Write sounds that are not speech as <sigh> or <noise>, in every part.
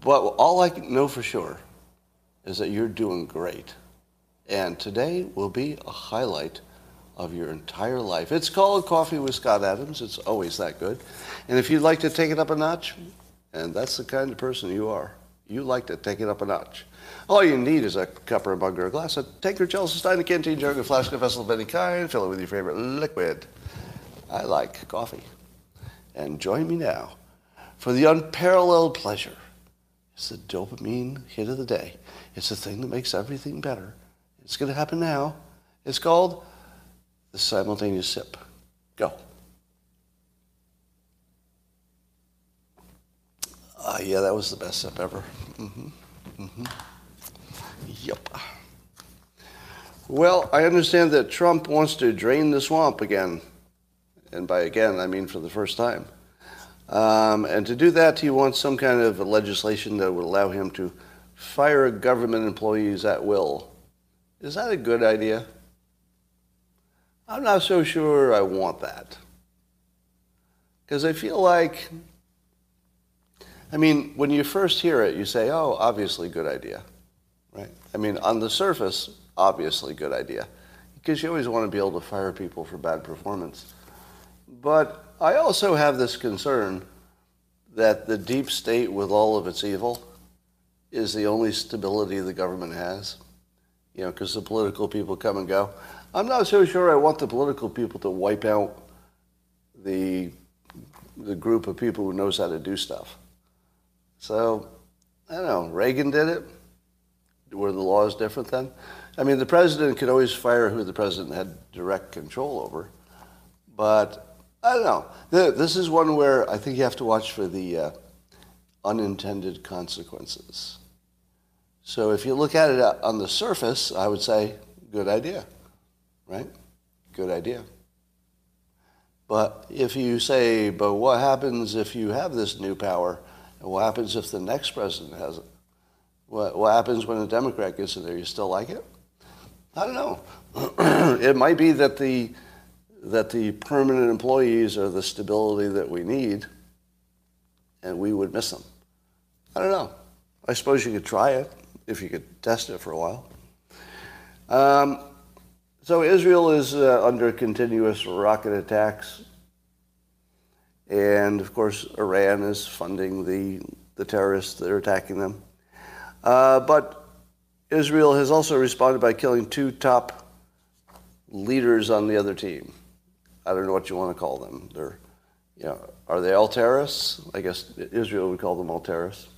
But all I know for sure is that you're doing great. And today will be a highlight of your entire life. It's called Coffee with Scott Adams. It's always that good. And if you'd like to take it up a notch, and that's the kind of person you are, you like to take it up a notch. All you need is a cup or a mug or a glass, a tanker, chalice, a stein, a canteen, jug, a flask, a vessel of any kind. Fill it with your favorite liquid. I like coffee. And join me now for the unparalleled pleasure. It's the dopamine hit of the day. It's the thing that makes everything better. It's going to happen now. It's called the simultaneous sip. Go. Uh, yeah, that was the best sip ever. Mm-hmm. Mm-hmm. Yep. Well, I understand that Trump wants to drain the swamp again. And by again, I mean for the first time. Um, and to do that, he wants some kind of legislation that would allow him to fire government employees at will. Is that a good idea? I'm not so sure I want that. Because I feel like, I mean, when you first hear it, you say, oh, obviously good idea, right? I mean, on the surface, obviously good idea. Because you always want to be able to fire people for bad performance. But I also have this concern that the deep state, with all of its evil, is the only stability the government has. You know, because the political people come and go. I'm not so sure I want the political people to wipe out the the group of people who knows how to do stuff. So, I don't know. Reagan did it. Were the laws different then? I mean, the president could always fire who the president had direct control over, but I don't know. This is one where I think you have to watch for the uh, unintended consequences. So if you look at it on the surface, I would say, good idea right? Good idea. But if you say, but what happens if you have this new power? And what happens if the next president has it? What, what happens when a Democrat gets in there? You still like it? I don't know. <clears throat> it might be that the, that the permanent employees are the stability that we need, and we would miss them. I don't know. I suppose you could try it if you could test it for a while. Um, so Israel is uh, under continuous rocket attacks. And of course, Iran is funding the, the terrorists that are attacking them. Uh, but Israel has also responded by killing two top leaders on the other team. I don't know what you want to call them. They're, you know, are they all terrorists? I guess Israel would call them all terrorists.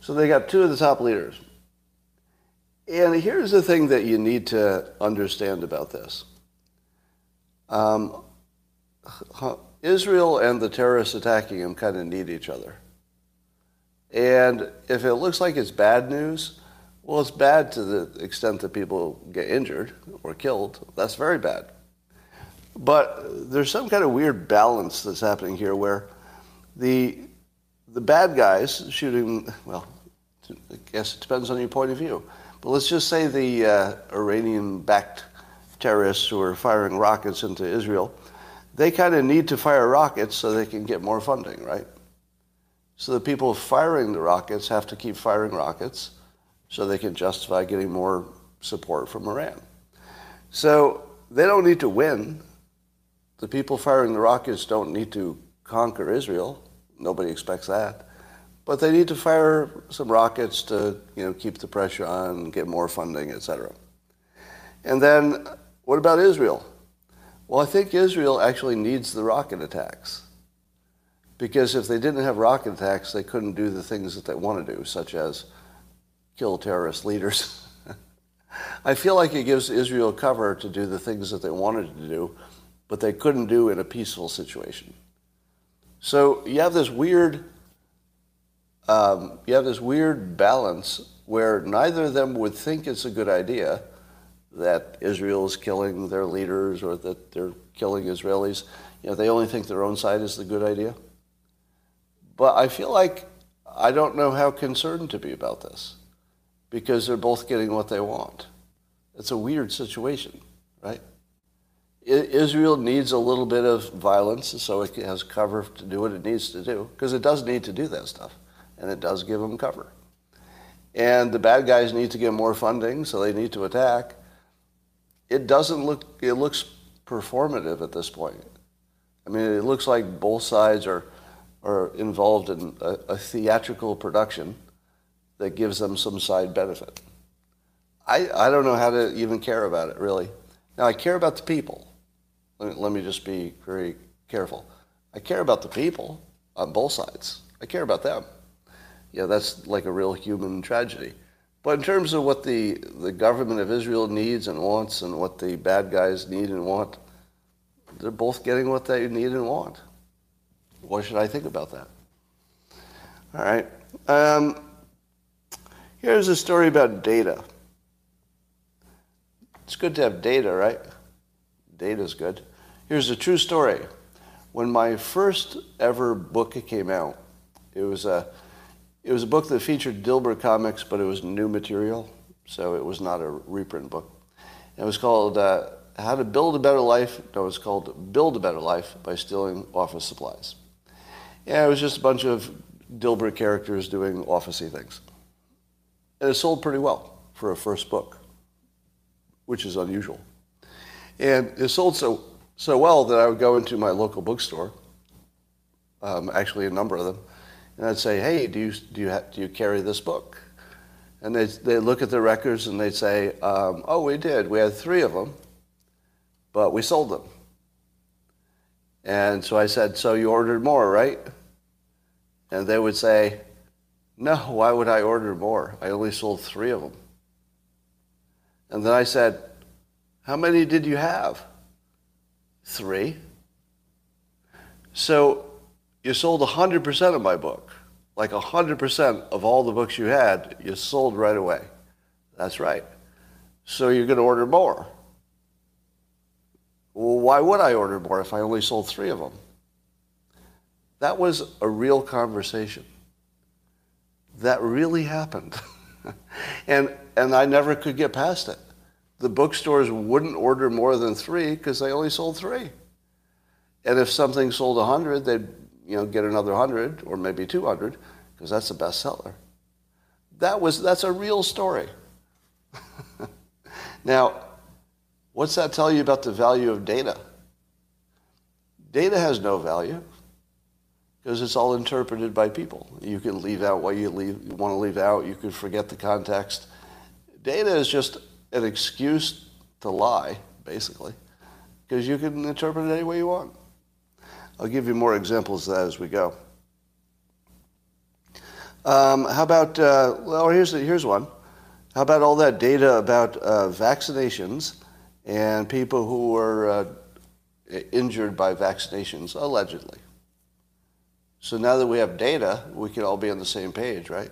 So they got two of the top leaders. And here's the thing that you need to understand about this. Um, Israel and the terrorists attacking him kind of need each other. And if it looks like it's bad news, well, it's bad to the extent that people get injured or killed. That's very bad. But there's some kind of weird balance that's happening here where the, the bad guys shooting, well, I guess it depends on your point of view. But let's just say the uh, Iranian-backed terrorists who are firing rockets into Israel, they kind of need to fire rockets so they can get more funding, right? So the people firing the rockets have to keep firing rockets so they can justify getting more support from Iran. So they don't need to win. The people firing the rockets don't need to conquer Israel. Nobody expects that. But they need to fire some rockets to you know, keep the pressure on, get more funding, etc. And then what about Israel? Well, I think Israel actually needs the rocket attacks. Because if they didn't have rocket attacks, they couldn't do the things that they want to do, such as kill terrorist leaders. <laughs> I feel like it gives Israel cover to do the things that they wanted to do, but they couldn't do in a peaceful situation. So you have this weird um, you have this weird balance where neither of them would think it's a good idea that Israel is killing their leaders or that they're killing Israelis. You know, they only think their own side is the good idea. But I feel like I don't know how concerned to be about this because they're both getting what they want. It's a weird situation, right? Israel needs a little bit of violence so it has cover to do what it needs to do because it does need to do that stuff and it does give them cover. And the bad guys need to get more funding so they need to attack. It doesn't look, it looks performative at this point. I mean, it looks like both sides are, are involved in a, a theatrical production that gives them some side benefit. I, I don't know how to even care about it, really. Now, I care about the people. Let me, just be very careful. I care about the people on both sides. I care about them. Yeah, that's like a real human tragedy. But in terms of what the, the government of Israel needs and wants and what the bad guys need and want, they're both getting what they need and want. What should I think about that? All right. Um, here's a story about data. It's good to have data, right? Data is good. Here's a true story. When my first ever book came out, it was a, it was a book that featured Dilbert comics, but it was new material, so it was not a reprint book. It was called uh, How to Build a Better Life. No, it was called Build a Better Life by Stealing Office Supplies. Yeah, it was just a bunch of Dilbert characters doing officey things. And it sold pretty well for a first book, which is unusual. And it sold so, so well that I would go into my local bookstore, um, actually a number of them, and I'd say, hey, do you, do you, do you carry this book? And they'd, they'd look at the records and they'd say, um, oh, we did. We had three of them, but we sold them. And so I said, so you ordered more, right? And they would say, no, why would I order more? I only sold three of them. And then I said, how many did you have? Three. So you sold 100% of my book. Like 100% of all the books you had, you sold right away. That's right. So you're going to order more. Well, why would I order more if I only sold three of them? That was a real conversation. That really happened. <laughs> and, and I never could get past it the bookstores wouldn't order more than three because they only sold three. And if something sold 100, they'd you know, get another 100 or maybe 200 because that's a bestseller. That was, that's a real story. <laughs> now, what's that tell you about the value of data? Data has no value because it's all interpreted by people. You can leave out what you, leave, you want to leave out. You can forget the context. Data is just an excuse to lie, basically, because you can interpret it any way you want. I'll give you more examples of that as we go. Um, how about, uh, well, here's, here's one. How about all that data about uh, vaccinations and people who were uh, injured by vaccinations, allegedly? So now that we have data, we can all be on the same page, right?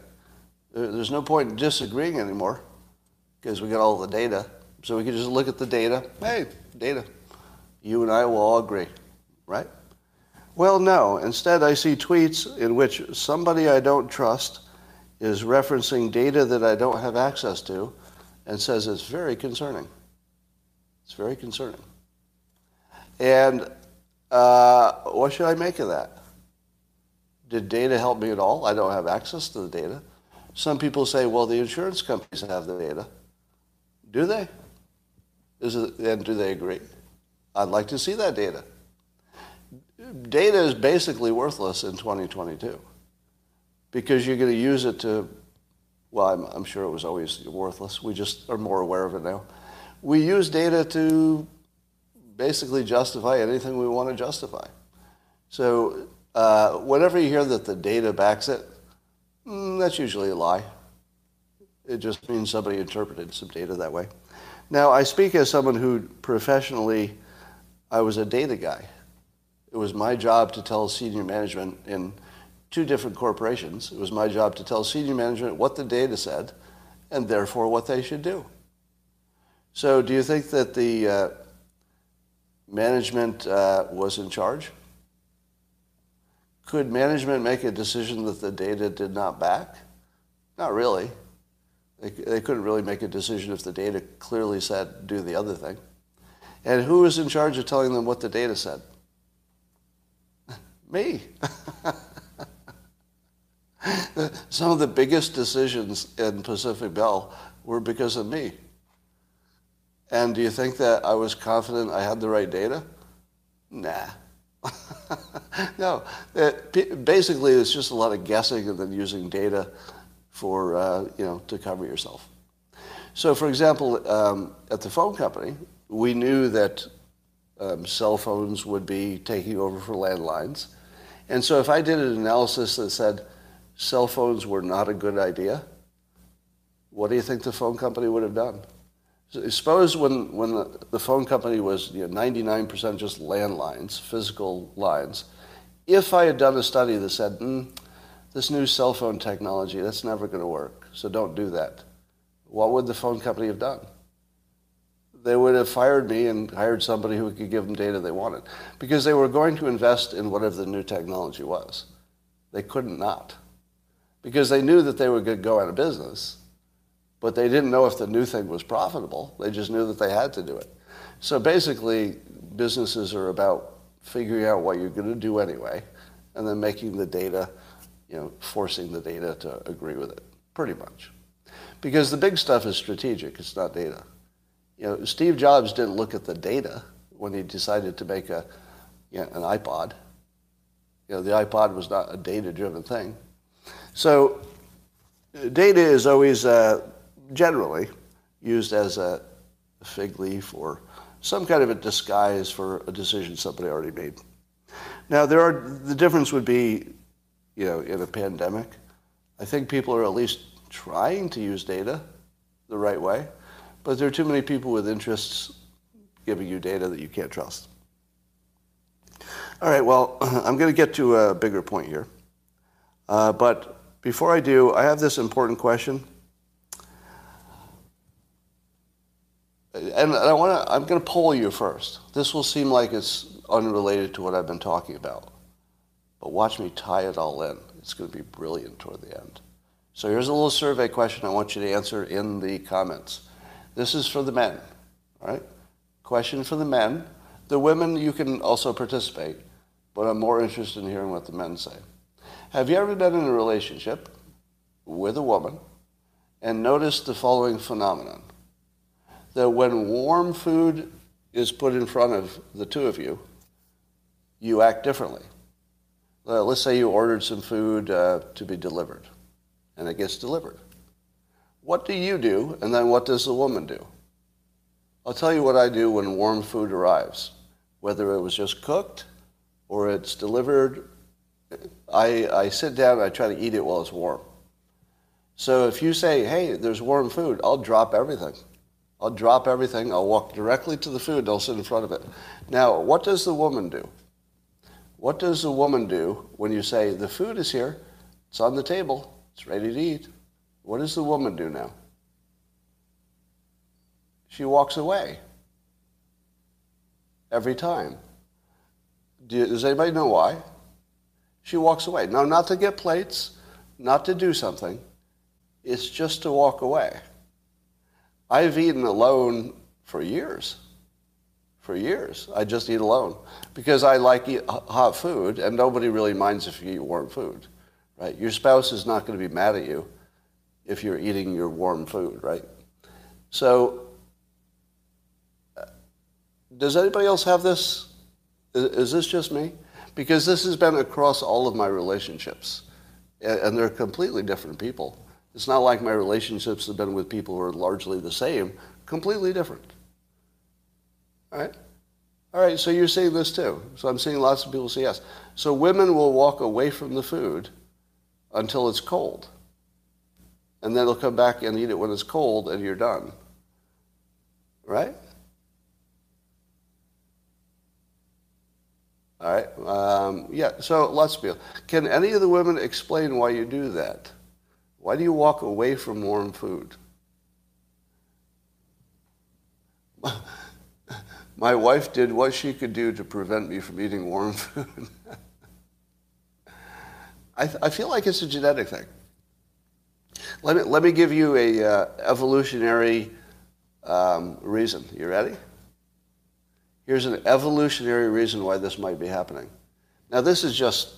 There's no point in disagreeing anymore because we got all the data. So we can just look at the data. Hey, data. You and I will all agree, right? Well, no. Instead, I see tweets in which somebody I don't trust is referencing data that I don't have access to and says it's very concerning. It's very concerning. And uh, what should I make of that? Did data help me at all? I don't have access to the data. Some people say, well, the insurance companies have the data. Do they? Is it, and do they agree? I'd like to see that data. Data is basically worthless in 2022 because you're going to use it to, well, I'm, I'm sure it was always worthless. We just are more aware of it now. We use data to basically justify anything we want to justify. So uh, whenever you hear that the data backs it, mm, that's usually a lie. It just means somebody interpreted some data that way. Now, I speak as someone who professionally, I was a data guy. It was my job to tell senior management in, two different corporations. It was my job to tell senior management what the data said and therefore what they should do. So do you think that the uh, management uh, was in charge? Could management make a decision that the data did not back? Not really. They, they couldn't really make a decision if the data clearly said do the other thing. And who was in charge of telling them what the data said? <laughs> Me. <laughs> Some of the biggest decisions in Pacific Bell were because of me. And do you think that I was confident I had the right data? Nah. <laughs> no. It, basically, it's just a lot of guessing and then using data for, uh, you know, to cover yourself. So, for example, um, at the phone company, we knew that um, cell phones would be taking over for landlines. And so if I did an analysis that said cell phones were not a good idea, what do you think the phone company would have done? Suppose when, when the, the phone company was you know, 99% just landlines, physical lines, if I had done a study that said, mm, this new cell phone technology, that's never going to work, so don't do that, what would the phone company have done? They would have fired me and hired somebody who could give them data they wanted because they were going to invest in whatever the new technology was. They couldn't not because they knew that they were going to go out of business but they didn't know if the new thing was profitable. They just knew that they had to do it. So basically, businesses are about figuring out what you're going to do anyway, and then making the data, you know, forcing the data to agree with it, pretty much. Because the big stuff is strategic, it's not data. You know, Steve Jobs didn't look at the data when he decided to make a, you know, an iPod. You know, the iPod was not a data-driven thing. So data is always uh, generally used as a fig leaf or some kind of a disguise for a decision somebody already made. Now, there are the difference would be, you know, in a pandemic, I think people are at least trying to use data the right way, but there are too many people with interests giving you data that you can't trust. All right, well, <clears throat> I'm going to get to a bigger point here. Uh, but before I do, I have this important question. and I want to, I'm going to poll you first. This will seem like it's unrelated to what I've been talking about. But watch me tie it all in. It's going to be brilliant toward the end. So here's a little survey question I want you to answer in the comments. This is for the men, all right? Question for the men. The women, you can also participate, but I'm more interested in hearing what the men say. Have you ever been in a relationship with a woman and noticed the following phenomenon? that when warm food is put in front of the two of you, you act differently. Uh, let's say you ordered some food uh, to be delivered, and it gets delivered. What do you do, and then what does the woman do? I'll tell you what I do when warm food arrives, whether it was just cooked or it's delivered. I, I sit down and I try to eat it while it's warm. So if you say, hey, there's warm food, I'll drop everything. I'll drop everything. I'll walk directly to the food. I'll sit in front of it. Now, what does the woman do? What does the woman do when you say, the food is here, it's on the table, it's ready to eat? What does the woman do now? She walks away. Every time. Do, does anybody know why? She walks away. No, not to get plates, not to do something. It's just to walk away. I've eaten alone for years. For years. I just eat alone because I like eat hot food and nobody really minds if you eat warm food, right? Your spouse is not going to be mad at you if you're eating your warm food, right? So, uh, does anybody else have this? Is this just me? Because this has been across all of my relationships, and they're completely different people. It's not like my relationships have been with people who are largely the same, completely different. All right? All right, so you're seeing this too. So I'm seeing lots of people say yes. So women will walk away from the food until it's cold. And then they'll come back and eat it when it's cold and you're done. Right? All right. Um, yeah. So let's be. Can any of the women explain why you do that? Why do you walk away from warm food? <laughs> My wife did what she could do to prevent me from eating warm <laughs> food. I, I, feel like it's a genetic thing. Let me, let me give you a uh, evolutionary um, reason. You ready? Here's an evolutionary reason why this might be happening. Now, this is just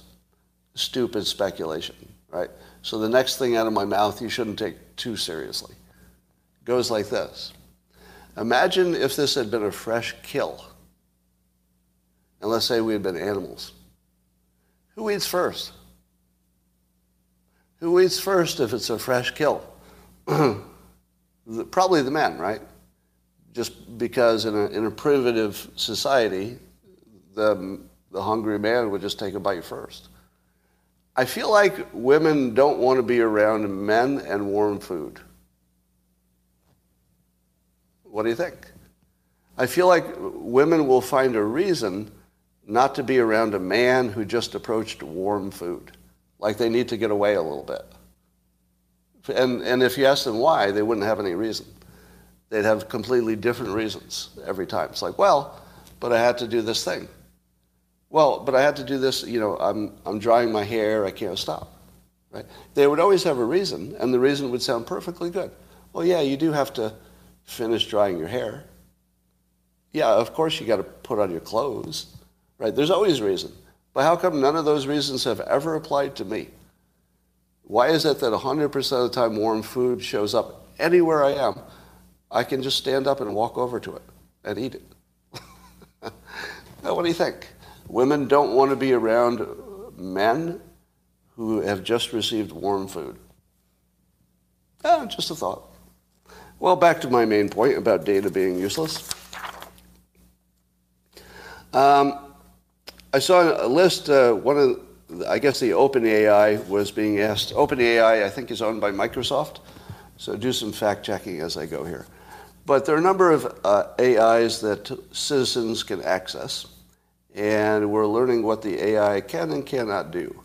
stupid speculation, right? So the next thing out of my mouth you shouldn't take too seriously. It goes like this. Imagine if this had been a fresh kill. And let's say we had been animals. Who eats first? Who eats first if it's a fresh kill? <clears throat> Probably the men, right? Just because in a, in a primitive society, the, the hungry man would just take a bite first. I feel like women don't want to be around men and warm food. What do you think? I feel like women will find a reason not to be around a man who just approached warm food, like they need to get away a little bit. And, and if you ask them why, they wouldn't have any reason. They'd have completely different reasons every time. It's like, well, but I had to do this thing. Well, but I had to do this, you know, I'm, I'm drying my hair, I can't stop. Right? They would always have a reason, and the reason would sound perfectly good. Well, yeah, you do have to finish drying your hair. Yeah, of course you got to put on your clothes, right? There's always a reason. But how come none of those reasons have ever applied to me? Why is it that 100% of the time warm food shows up anywhere I am? I can just stand up and walk over to it and eat it. <laughs> now, what do you think? Women don't want to be around men who have just received warm food. Ah, just a thought. Well, back to my main point about data being useless. Um, I saw a list, uh, one of, I guess the OpenAI was being asked. OpenAI, I think, is owned by Microsoft. So do some fact checking as I go here. But there are a number of uh, AIs that citizens can access, and we're learning what the AI can and cannot do.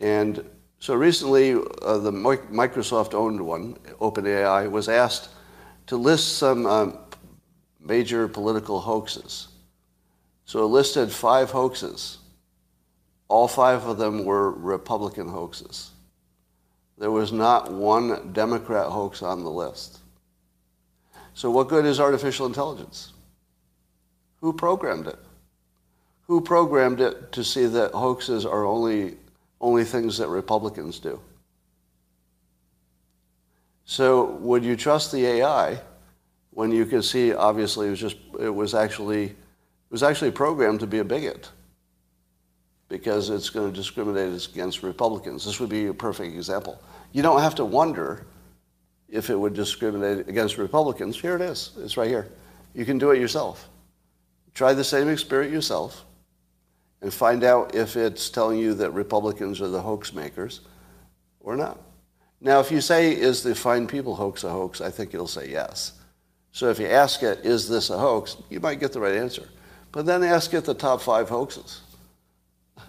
And so recently, uh, the Microsoft owned one, OpenAI, was asked to list some um, major political hoaxes. So it listed five hoaxes. All five of them were Republican hoaxes. There was not one Democrat hoax on the list. So, what good is artificial intelligence? Who programmed it? Who programmed it to see that hoaxes are only, only things that Republicans do? So would you trust the AI when you can see obviously it was just it was actually it was actually programmed to be a bigot because it's going to discriminate against Republicans. This would be a perfect example. You don't have to wonder if it would discriminate against Republicans. Here it is. It's right here. You can do it yourself. Try the same experiment yourself and find out if it's telling you that Republicans are the hoax makers or not. Now, if you say, is the Fine People hoax a hoax, I think it'll say yes. So if you ask it, is this a hoax, you might get the right answer. But then ask it the top five hoaxes.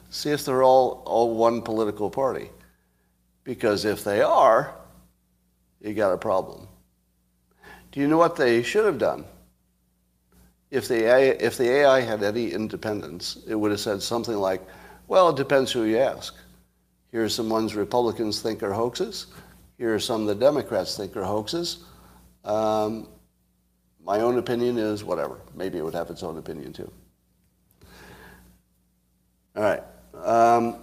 See if they're all, all one political party. Because if they are, you got a problem. Do you know what they should have done? If the, AI, if the AI had any independence, it would have said something like, well, it depends who you ask. Here are some ones Republicans think are hoaxes. Here are some the Democrats think are hoaxes. Um, my own opinion is whatever. Maybe it would have its own opinion too. All right. Um,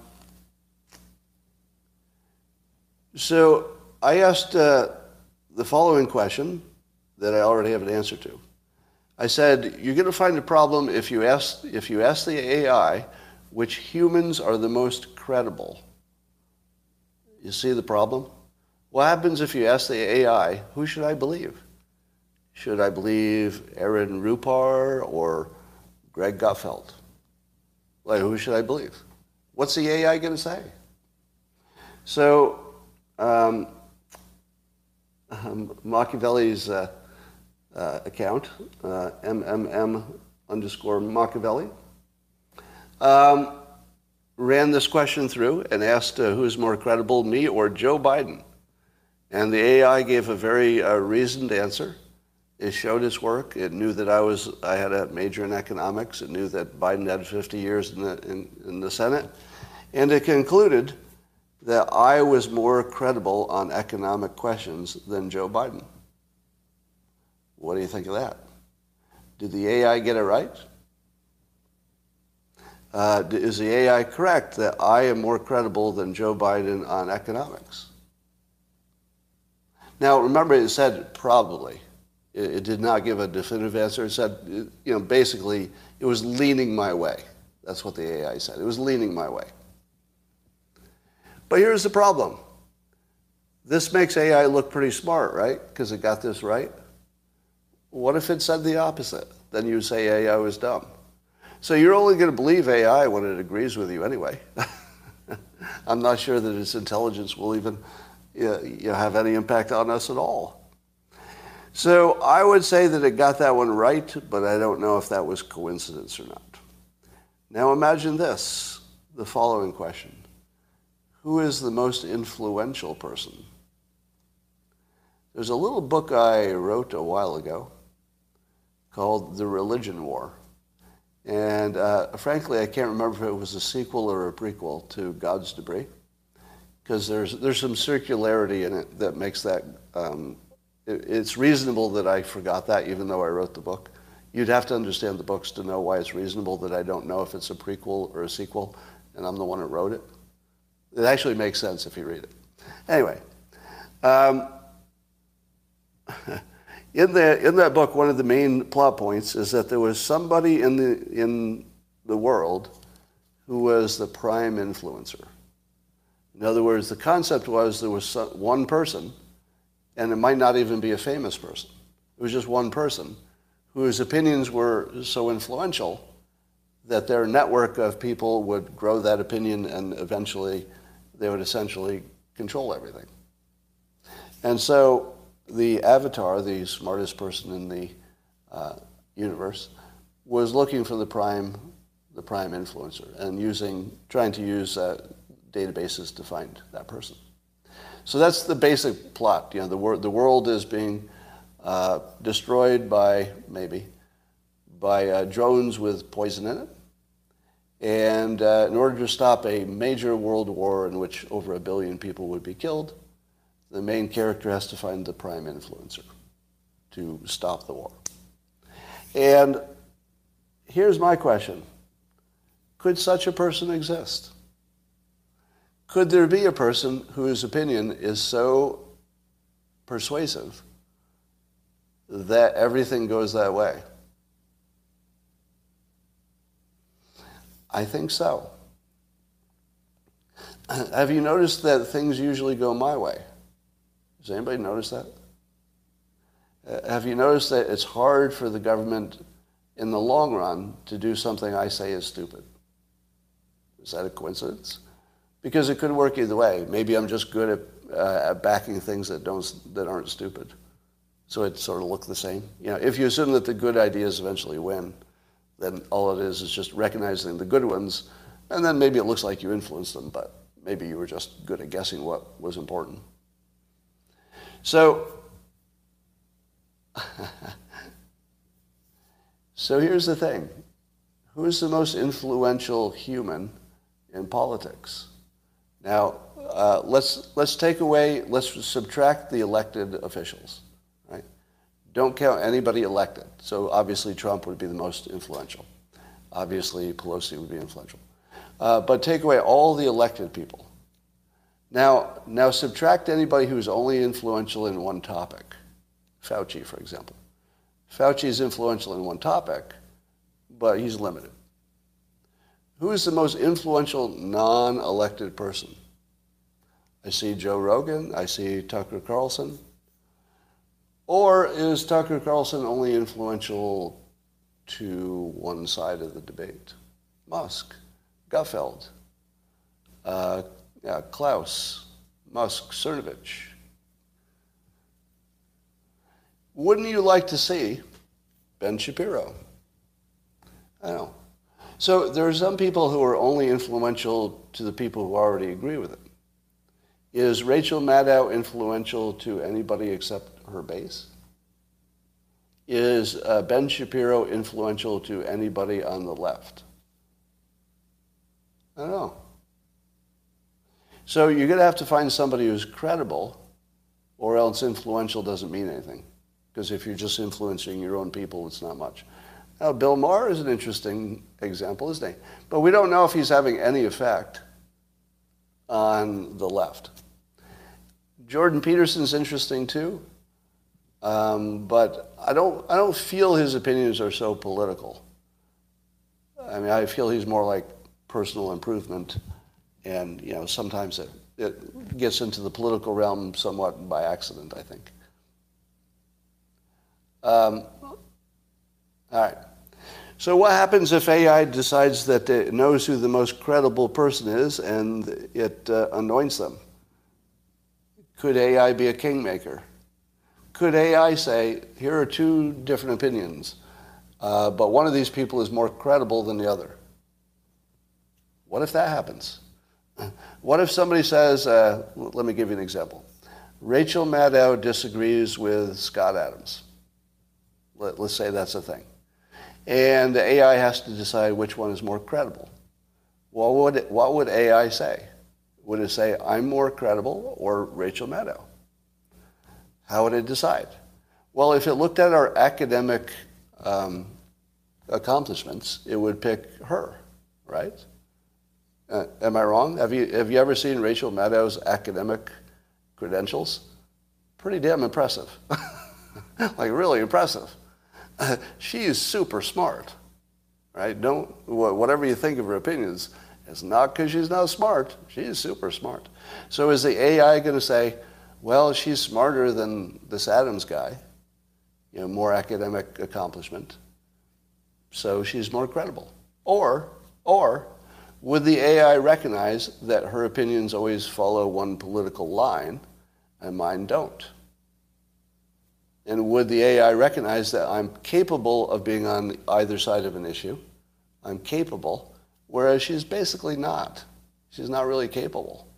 so I asked uh, the following question that I already have an answer to. I said, you're going to find a problem if you ask, if you ask the AI which humans are the most credible. You see the problem? What happens if you ask the AI, who should I believe? Should I believe Aaron Rupar or Greg Gutfeld? Like, who should I believe? What's the AI going to say? So, um, um, Machiavelli's uh, uh, account, uh, MMM underscore Machiavelli, um, ran this question through and asked uh, who's more credible, me or Joe Biden. And the AI gave a very uh, reasoned answer. It showed its work. It knew that I was I had a major in economics. It knew that Biden had 50 years in the in, in the Senate, and it concluded that I was more credible on economic questions than Joe Biden. What do you think of that? Did the AI get it right? Uh, is the AI correct that I am more credible than Joe Biden on economics? Now, remember, it said probably. It, it did not give a definitive answer. It said, you know, basically, it was leaning my way. That's what the AI said. It was leaning my way. But here's the problem. This makes AI look pretty smart, right? Because it got this right. What if it said the opposite? Then you'd say AI was dumb. So you're only going to believe AI when it agrees with you anyway. <laughs> I'm not sure that its intelligence will even uh, you know, have any impact on us at all. So I would say that it got that one right, but I don't know if that was coincidence or not. Now imagine this, the following question. Who is the most influential person? There's a little book I wrote a while ago called The Religion War. And uh, frankly, I can't remember if it was a sequel or a prequel to God's Debris, because there's there's some circularity in it that makes that. Um, it, it's reasonable that I forgot that, even though I wrote the book. You'd have to understand the books to know why it's reasonable that I don't know if it's a prequel or a sequel, and I'm the one who wrote it. It actually makes sense if you read it. Anyway. Um, <laughs> in, the, in that book, one of the main plot points is that there was somebody in the, in the world who was the prime influencer. In other words, the concept was there was one person, and it might not even be a famous person. It was just one person whose opinions were so influential that their network of people would grow that opinion and eventually they would essentially control everything. And so the avatar, the smartest person in the uh, universe, was looking for the prime, the prime influencer, and using, trying to use uh, databases to find that person. So that's the basic plot. You know, the, wor- the world is being uh, destroyed by maybe by uh, drones with poison in it. And uh, in order to stop a major world war in which over a billion people would be killed, the main character has to find the prime influencer to stop the war. And here's my question Could such a person exist? Could there be a person whose opinion is so persuasive that everything goes that way? I think so. <clears throat> Have you noticed that things usually go my way? Does anybody notice that? Uh, have you noticed that it's hard for the government in the long run to do something I say is stupid? Is that a coincidence? Because it could work either way. Maybe I'm just good at, uh, at backing things that, don't, that aren't stupid. So it sort of look the same. You know, if you assume that the good ideas eventually win, then all it is is just recognizing the good ones, and then maybe it looks like you influenced them, but maybe you were just good at guessing what was important. So, <laughs> so here's the thing. Who's the most influential human in politics? Now, uh, let's, let's take away, let's subtract the elected officials, right? Don't count anybody elected. So obviously Trump would be the most influential. Obviously Pelosi would be influential. Uh, but take away all the elected people. Now, now subtract anybody who's only influential in one topic. Fauci, for example. Fauci is influential in one topic, but he's limited. Who is the most influential non-elected person? I see Joe Rogan. I see Tucker Carlson. Or is Tucker Carlson only influential to one side of the debate? Musk, Gutfeld, uh, yeah, Klaus, Musk, Cernovich. Wouldn't you like to see Ben Shapiro? I know. So there are some people who are only influential to the people who already agree with it. Is Rachel Maddow influential to anybody except her base? Is uh, Ben Shapiro influential to anybody on the left? I don't know. So you're going to have to find somebody who's credible, or else influential doesn't mean anything. Because if you're just influencing your own people, it's not much. Now, Bill Maher is an interesting example, isn't he? But we don't know if he's having any effect on the left. Jordan Peterson's interesting too, um, but I don't, I don't feel his opinions are so political. I mean, I feel he's more like personal improvement, and you know, sometimes it, it gets into the political realm somewhat by accident, I think. Um, all right. So what happens if AI decides that it knows who the most credible person is and it uh, anoints them? Could AI be a kingmaker? Could AI say, here are two different opinions, uh, but one of these people is more credible than the other? What if that happens? What if somebody says, uh, let me give you an example. Rachel Maddow disagrees with Scott Adams. Let, us say that's a thing. And the AI has to decide which one is more credible. What would, it, what would AI say? Would it say, I'm more credible or Rachel Maddow? How would it decide? Well, if it looked at our academic um, accomplishments, it would pick her, right? Uh, am I wrong? Have you, have you ever seen Rachel Maddow's academic credentials? Pretty damn impressive. <laughs> like, really impressive. <laughs> she is super smart, right? Don't, whatever you think of her opinions, it's not because she's not smart. She's super smart. So is the AI going to say, well, she's smarter than this Adams guy, you know, more academic accomplishment, so she's more credible? Or, or would the AI recognize that her opinions always follow one political line and mine don't? And would the AI recognize that I'm capable of being on either side of an issue? I'm capable, whereas she's basically not. She's not really capable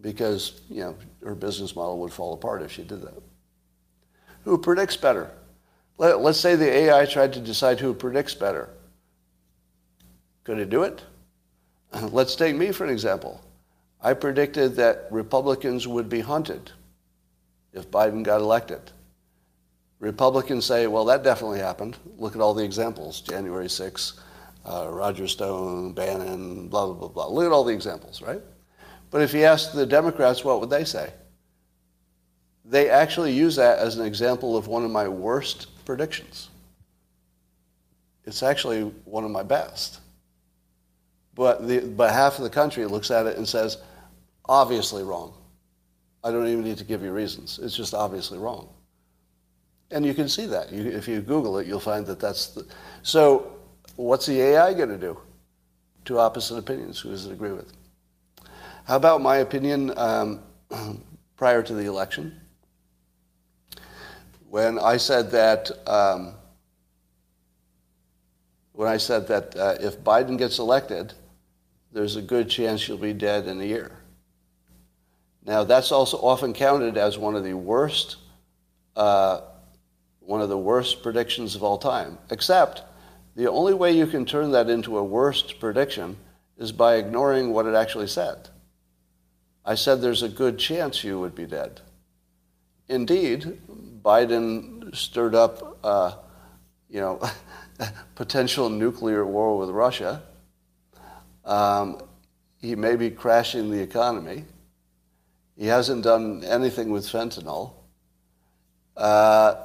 because, you know, her business model would fall apart if she did that. Who predicts better? Let, us say the AI tried to decide who predicts better. Could it do it? <clears throat> Let's take me for an example. I predicted that Republicans would be hunted if Biden got elected. Republicans say, well, that definitely happened. Look at all the examples January 6th, uh, Roger Stone, Bannon, blah, blah, blah, blah. Look at all the examples, right? But if you ask the Democrats, what would they say? They actually use that as an example of one of my worst predictions. It's actually one of my best. But, the, but half of the country looks at it and says, obviously wrong. I don't even need to give you reasons. It's just obviously wrong. And you can see that. You, if you Google it, you'll find that that's the. So, what's the AI going to do? Two opposite opinions. Who does it agree with? How about my opinion um, <clears throat> prior to the election? When I said that. Um, when I said that uh, if Biden gets elected, there's a good chance you'll be dead in a year. Now, that's also often counted as one of the worst uh, one of the worst predictions of all time. Except the only way you can turn that into a worst prediction is by ignoring what it actually said. I said there's a good chance you would be dead. Indeed, Biden stirred up, uh, you know, <laughs> potential nuclear war with Russia. Um, he may be crashing the economy. He hasn't done anything with fentanyl. Uh,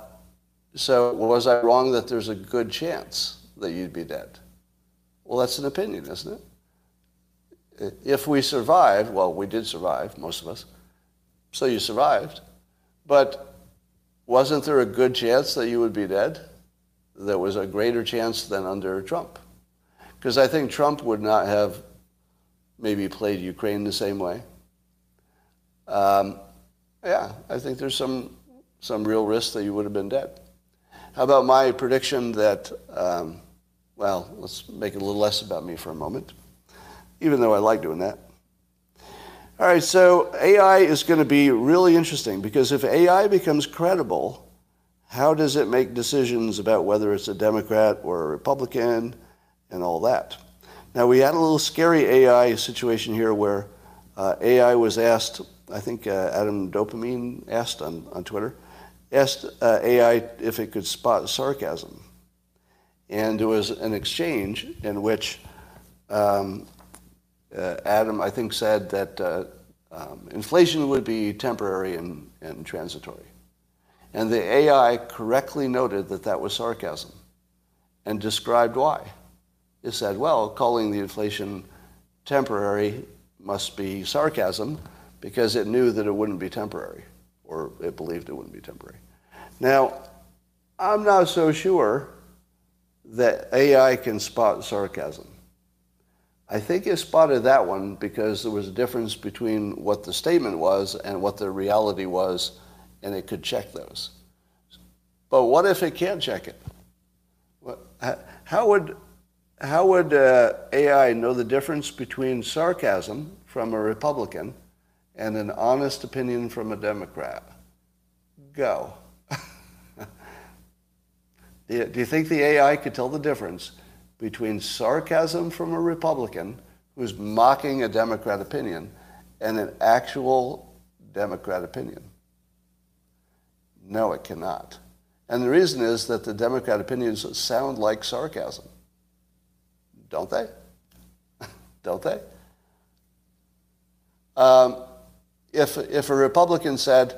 so was I wrong that there's a good chance that you'd be dead? Well, that's an opinion, isn't it? If we survived, well, we did survive, most of us. So you survived. But wasn't there a good chance that you would be dead? There was a greater chance than under Trump. Because I think Trump would not have maybe played Ukraine the same way. Um, yeah, I think there's some, some real risk that you would have been dead. How about my prediction that um, well, let's make it a little less about me for a moment, even though I like doing that. All right, so AI is going to be really interesting because if AI becomes credible, how does it make decisions about whether it's a Democrat or a Republican and all that? Now, we had a little scary AI situation here where uh, AI was asked, I think uh, Adam Dopamine asked on, on Twitter, asked uh, AI if it could spot sarcasm. And there was an exchange in which um, uh, Adam, I think, said that uh, um, inflation would be temporary and, and transitory. And the AI correctly noted that that was sarcasm and described why. It said, well, calling the inflation temporary must be sarcasm because it knew that it wouldn't be temporary, or it believed it wouldn't be temporary. Now, I'm not so sure that AI can spot sarcasm. I think it spotted that one because there was a difference between what the statement was and what the reality was, and it could check those. But what if it can't check it? How would, how would uh, AI know the difference between sarcasm from a Republican and an honest opinion from a Democrat? Go. <laughs> do you think the AI could tell the difference between sarcasm from a Republican who's mocking a Democrat opinion and an actual Democrat opinion? No, it cannot. And the reason is that the Democrat opinions sound like sarcasm. Don't they? <laughs> Don't they? Um, if, if a Republican said,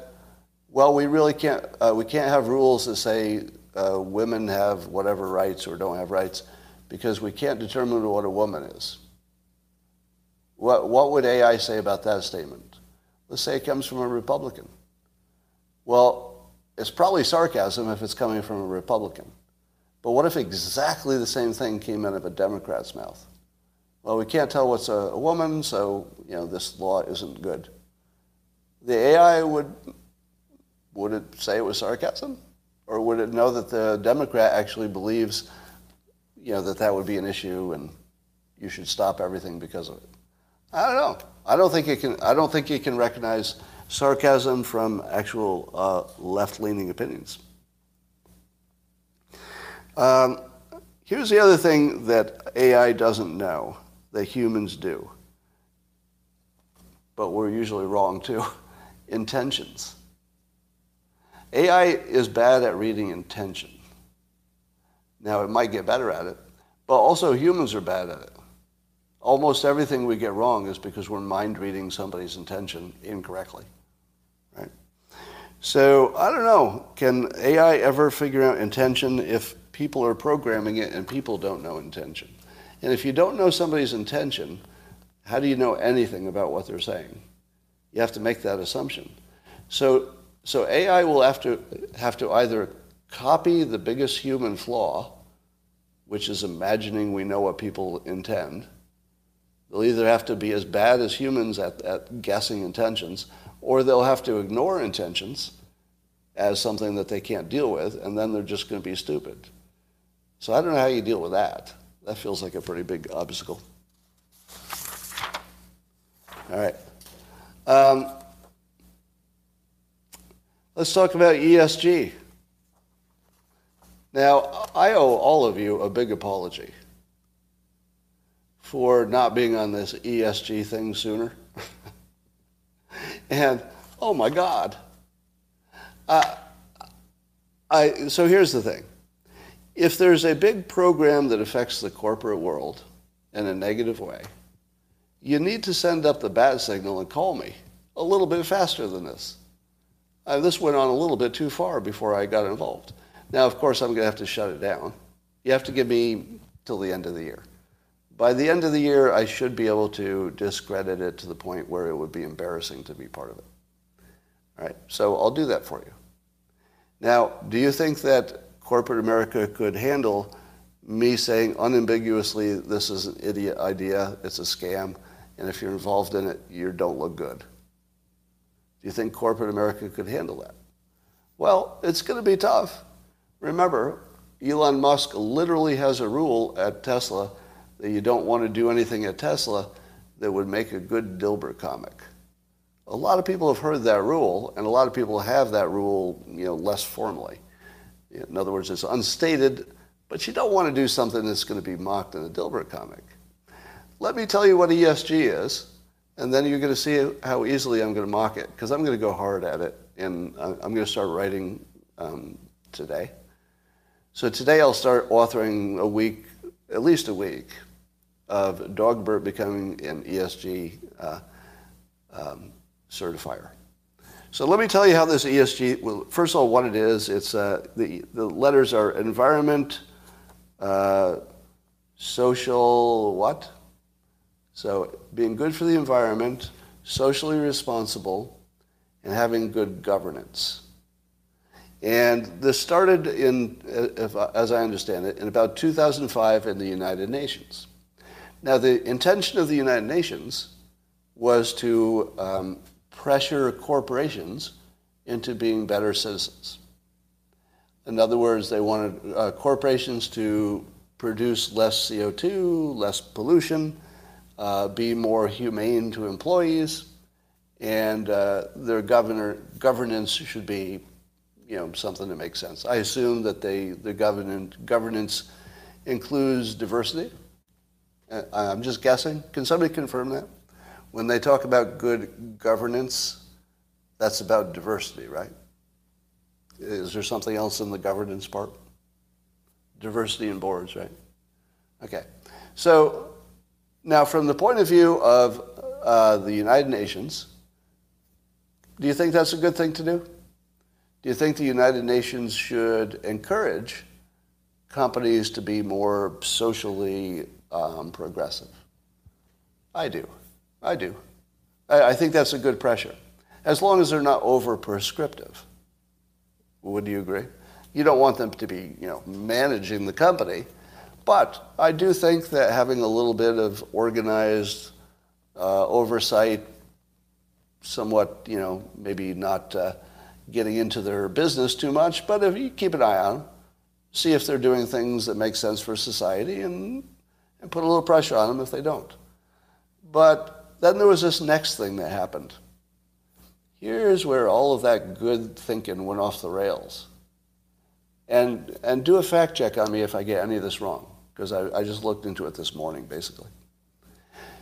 well, we really can't, uh, we can't have rules that say uh, women have whatever rights or don't have rights, because we can't determine what a woman is. What, what would AI say about that statement? Let's say it comes from a Republican. Well, it's probably sarcasm if it's coming from a Republican. But what if exactly the same thing came out of a Democrat's mouth? Well, we can't tell what's a, a woman, so you know this law isn't good. The AI would would it say it was sarcasm, or would it know that the Democrat actually believes you know, that that would be an issue and you should stop everything because of it. I don't know. I don't think it can. I don't think it can recognize sarcasm from actual uh, left-leaning opinions. Um, here's the other thing that AI doesn't know that humans do, but we're usually wrong too. <laughs> Intentions. AI is bad at reading intention. Now, it might get better at it, but also humans are bad at it. Almost everything we get wrong is because we're mind reading somebody's intention incorrectly. Right? So, I don't know. Can AI ever figure out intention if people are programming it and people don't know intention? And if you don't know somebody's intention, how do you know anything about what they're saying? You have to make that assumption. So, so AI will have to, have to either copy the biggest human flaw, which is imagining we know what people intend. They'll either have to be as bad as humans at, at guessing intentions, or they'll have to ignore intentions as something that they can't deal with, and then they're just going to be stupid. So I don't know how you deal with that. That feels like a pretty big obstacle. All right. Um, let's talk about ESG. Now, I owe all of you a big apology for not being on this ESG thing sooner. <laughs> and, oh my God. Uh, I, so here's the thing. If there's a big program that affects the corporate world in a negative way, you need to send up the bat signal and call me a little bit faster than this. Uh, this went on a little bit too far before I got involved. Now, of course, I'm going to have to shut it down. You have to give me till the end of the year. By the end of the year, I should be able to discredit it to the point where it would be embarrassing to be part of it. All right, so I'll do that for you. Now, do you think that corporate America could handle me saying unambiguously, this is an idiot idea, it's a scam, and if you're involved in it, you don't look good? Do you think corporate America could handle that? Well, it's going to be tough. Remember, Elon Musk literally has a rule at Tesla that you don't want to do anything at Tesla that would make a good Dilbert comic. A lot of people have heard that rule, and a lot of people have that rule, you know, less formally. In other words, it's unstated, but you don't want to do something that's going to be mocked in a Dilbert comic. Let me tell you what ESG is, and then you're going to see how easily I'm going to mock it, because I'm going to go hard at it, and I'm going to start writing um, today. So today I'll start authoring a week, at least a week, of Dogbert becoming an ESG uh, um, certifier. So let me tell you how this ESG, well, first of all, what it is. It's, uh, the, the letters are environment, uh, social, what? So being good for the environment, socially responsible, and having good governance. And this started in, as I understand it, in about 2005 in the United Nations. Now, the intention of the United Nations was to um, pressure corporations into being better citizens. In other words, they wanted uh, corporations to produce less CO2, less pollution, uh, be more humane to employees, and uh, their governor, governance should be you know, something that makes sense. I assume that they, the governance, governance includes diversity. Uh, I'm just guessing. Can somebody confirm that? When they talk about good governance, that's about diversity, right? Is there something else in the governance part? Diversity in boards, right? Okay. So now, from the point of view of uh, the United Nations, do you think that's a good thing to do? Do you think the United Nations should encourage companies to be more socially um, progressive? I do. I do. I, I, think that's a good pressure, as long as they're not over prescriptive. Would you agree? You don't want them to be, you know, managing the company, but I do think that having a little bit of organized uh, oversight, somewhat, you know, maybe not. Uh, getting into their business too much, but if you keep an eye on see if they're doing things that make sense for society and, and put a little pressure on them if they don't. But then there was this next thing that happened. Here's where all of that good thinking went off the rails. And, and do a fact check on me if I get any of this wrong, because I, I just looked into it this morning, basically.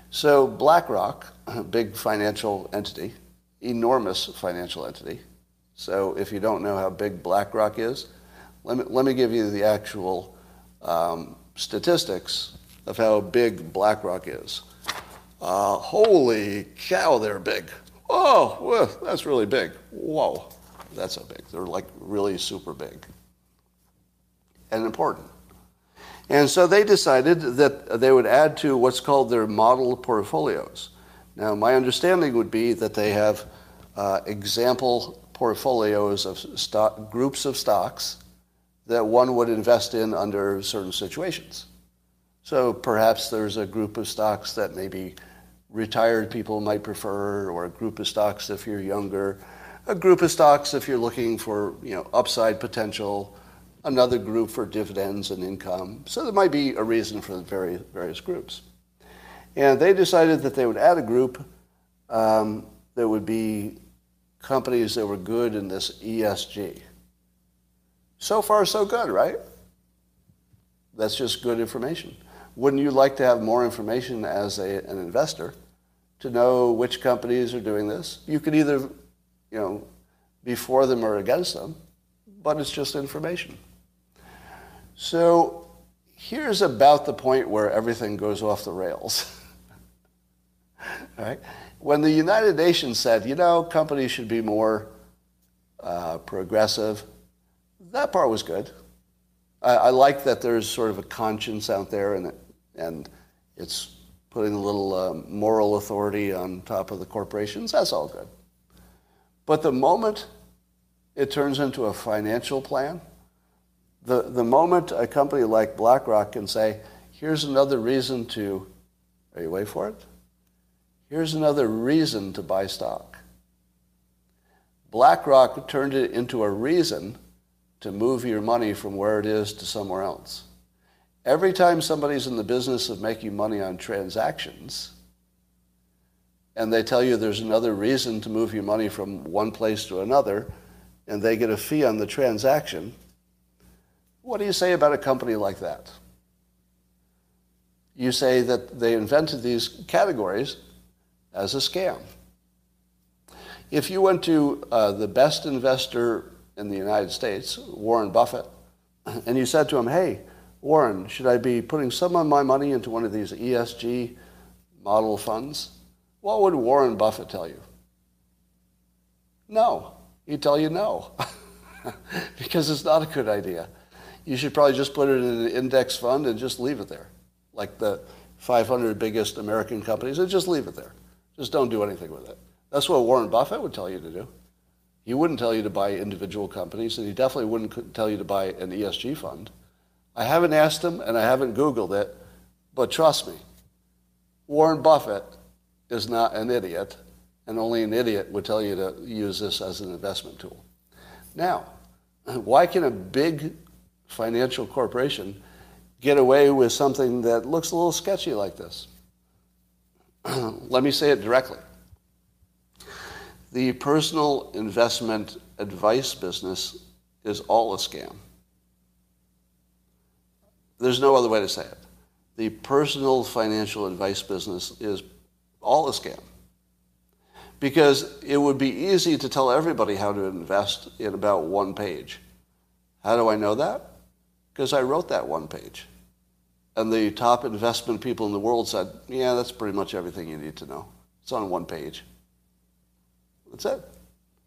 So BlackRock, a <clears throat> big financial entity, enormous financial entity, so if you don't know how big BlackRock is, let me, let me give you the actual um, statistics of how big BlackRock is. Uh, holy cow, they're big. Oh, well, that's really big. Whoa, that's so big. They're like really super big and important. And so they decided that they would add to what's called their model portfolios. Now, my understanding would be that they have uh, example portfolios of stock, groups of stocks that one would invest in under certain situations. So perhaps there's a group of stocks that maybe retired people might prefer, or a group of stocks if you're younger, a group of stocks if you're looking for you know upside potential, another group for dividends and income. So there might be a reason for the various various groups. And they decided that they would add a group um, that would be companies that were good in this ESG. So far, so good, right? That's just good information. Wouldn't you like to have more information as a, an investor to know which companies are doing this? You could either, you know, be for them or against them, but it's just information. So here's about the point where everything goes off the rails. <laughs> Right? when the United Nations said, you know, companies should be more uh, progressive, that part was good. I, I, like that there's sort of a conscience out there and, it, and it's putting a little um, moral authority on top of the corporations. That's all good. But the moment it turns into a financial plan, the, the moment a company like BlackRock can say, here's another reason to, are you wait for it? Here's another reason to buy stock. BlackRock turned it into a reason to move your money from where it is to somewhere else. Every time somebody's in the business of making money on transactions, and they tell you there's another reason to move your money from one place to another, and they get a fee on the transaction, what do you say about a company like that? You say that they invented these categories as a scam. If you went to uh, the best investor in the United States, Warren Buffett, and you said to him, hey, Warren, should I be putting some of my money into one of these ESG model funds? What would Warren Buffett tell you? No. He'd tell you no, <laughs> because it's not a good idea. You should probably just put it in an index fund and just leave it there, like the 500 biggest American companies, and just leave it there. Just don't do anything with it. That's what Warren Buffett would tell you to do. He wouldn't tell you to buy individual companies, and he definitely wouldn't tell you to buy an ESG fund. I haven't asked him, and I haven't Googled it, but trust me, Warren Buffett is not an idiot, and only an idiot would tell you to use this as an investment tool. Now, <clears throat> why can a big financial corporation get away with something that looks a little sketchy like this? <clears throat> Let me say it directly. The personal investment advice business is all a scam. There's no other way to say it. The personal financial advice business is all a scam. Because it would be easy to tell everybody how to invest in about one page. How do I know that? Because I wrote that one page. And the top investment people in the world said, yeah, that's pretty much everything you need to know. It's on one page. That's it.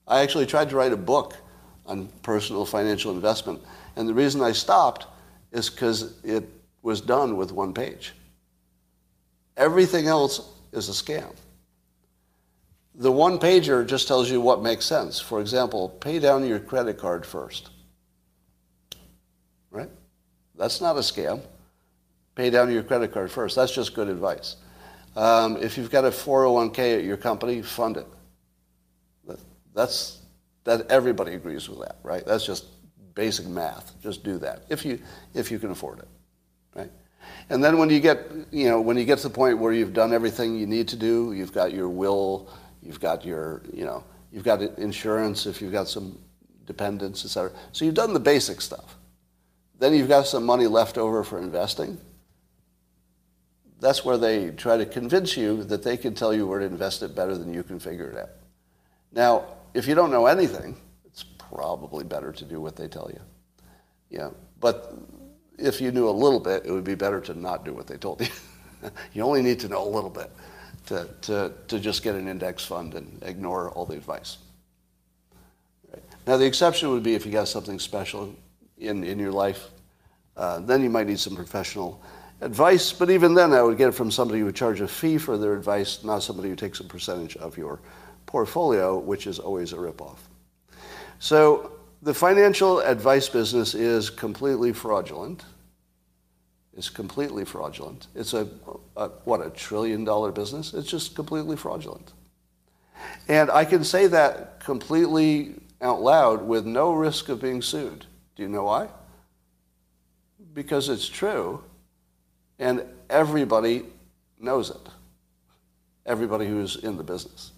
I actually tried to write a book on personal financial investment. And the reason I stopped is because it was done with one page. Everything else is a scam. The one pager just tells you what makes sense. For example, pay down your credit card first. Right? That's not a scam. Pay down your credit card first. That's just good advice. Um, if you've got a 401k at your company, fund it. That's that everybody agrees with that, right? That's just basic math. Just do that if you if you can afford it, right? And then when you get you know when you get to the point where you've done everything you need to do, you've got your will, you've got your you know you've got insurance if you've got some dependents, etc. So you've done the basic stuff. Then you've got some money left over for investing. That's where they try to convince you that they can tell you where to invest it better than you can figure it out. Now, if you don't know anything, it's probably better to do what they tell you. Yeah, but if you knew a little bit, it would be better to not do what they told you. <laughs> you only need to know a little bit to, to, to just get an index fund and ignore all the advice. Right. Now, the exception would be if you got something special in, in your life, uh, then you might need some professional advice. But even then, I would get it from somebody who would charge a fee for their advice, not somebody who takes a percentage of your portfolio, which is always a ripoff. So the financial advice business is completely fraudulent. It's completely fraudulent. It's a, a, what a trillion dollar business. It's just completely fraudulent. And I can say that completely out loud with no risk of being sued. Do you know why? Because it's true, and everybody knows it. Everybody who's in the business.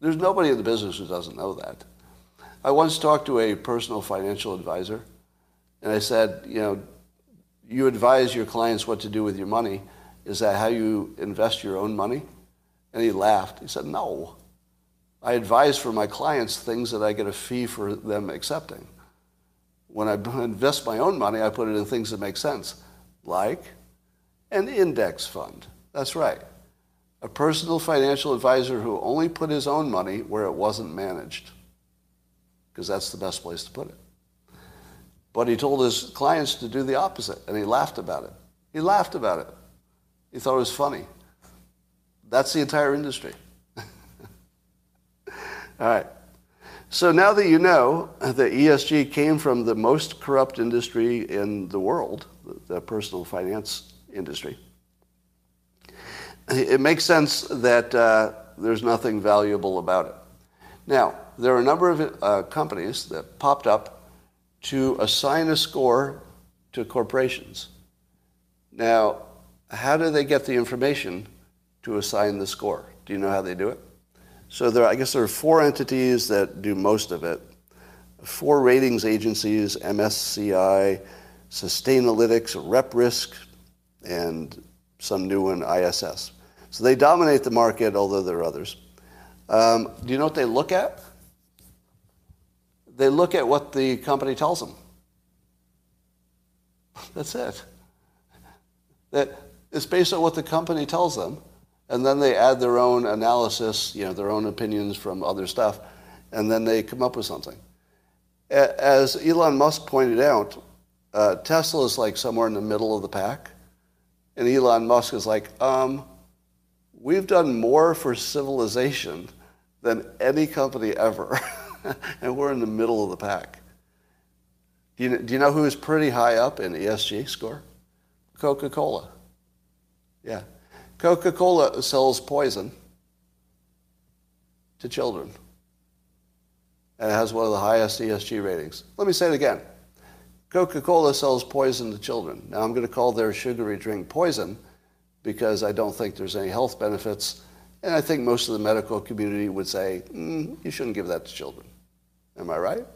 There's nobody in the business who doesn't know that. I once talked to a personal financial advisor, and I said, you know, you advise your clients what to do with your money. Is that how you invest your own money? And he laughed. He said, no. I advise for my clients things that I get a fee for them accepting. When I <laughs> invest my own money, I put it in things that make sense, like an index fund. That's right a personal financial advisor who only put his own money where it wasn't managed, because that's the best place to put it. But he told his clients to do the opposite, and he laughed about it. He laughed about it. He thought it was funny. That's the entire industry. <laughs> All right. So now that you know that ESG came from the most corrupt industry in the world, the personal finance industry, it makes sense that uh, there's nothing valuable about it. Now, there are a number of uh, companies that popped up to assign a score to corporations. Now, how do they get the information to assign the score? Do you know how they do it? So there, I guess there are four entities that do most of it. Four ratings agencies, MSCI, Sustainalytics, RepRisk, and some new one, ISS. So they dominate the market, although there are others. Um, do you know what they look at? They look at what the company tells them. <laughs> That's it. That it's based on what the company tells them, and then they add their own analysis, you know, their own opinions from other stuff, and then they come up with something. As Elon Musk pointed out, uh, Tesla is like somewhere in the middle of the pack, and Elon Musk is like, um, we've done more for civilization than any company ever, <laughs> and we're in the middle of the pack. Do you, do you know who's pretty high up in ESG score? Coca-Cola. Yeah. Coca-Cola sells poison to children. And it has one of the highest ESG ratings. Let me say it again. Coca-Cola sells poison to children. Now I'm going to call their sugary drink poison because I don't think there's any health benefits. And I think most of the medical community would say, mm, you shouldn't give that to children. Am I right?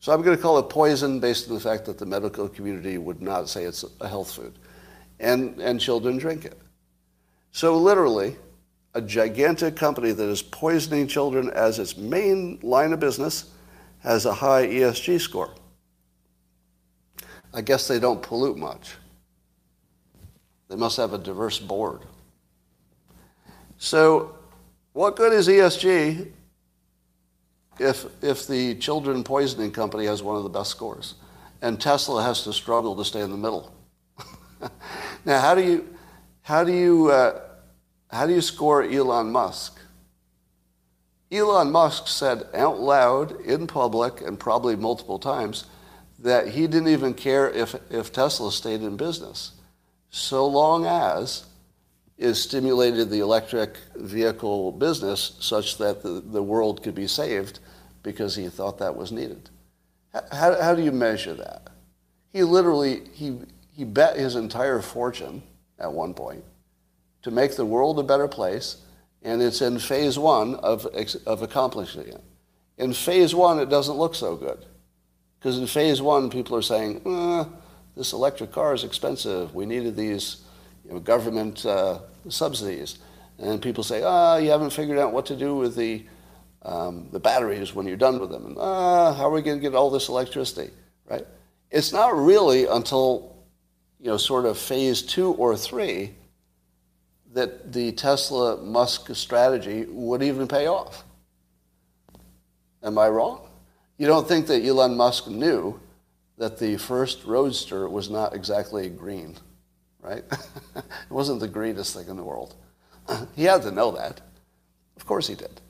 So I'm going to call it poison based on the fact that the medical community would not say it's a health food. And, and children drink it. So literally, a gigantic company that is poisoning children as its main line of business has a high ESG score. I guess they don't pollute much. They must have a diverse board. So, what good is ESG if, if the children poisoning company has one of the best scores and Tesla has to struggle to stay in the middle? <laughs> now, how do you, how do you, uh, how do you score Elon Musk? Elon Musk said out loud in public and probably multiple times that he didn't even care if, if Tesla stayed in business so long as is stimulated the electric vehicle business such that the, the world could be saved because he thought that was needed. How, how do you measure that? He literally, he, he bet his entire fortune at one point to make the world a better place, and it's in phase one of, of accomplishing it. In phase one, it doesn't look so good. Because in phase one, people are saying, eh, this electric car is expensive. We needed these you know, government uh, subsidies. And people say, ah, oh, you haven't figured out what to do with the, um, the batteries when you're done with them. And ah, how are we going to get all this electricity, right? It's not really until, you know, sort of phase two or three that the Tesla Musk strategy would even pay off. Am I wrong? You don't think that Elon Musk knew that the first Roadster was not exactly green, right? <laughs> it wasn't the greenest thing in the world. <clears throat> he had to know that. Of course he did.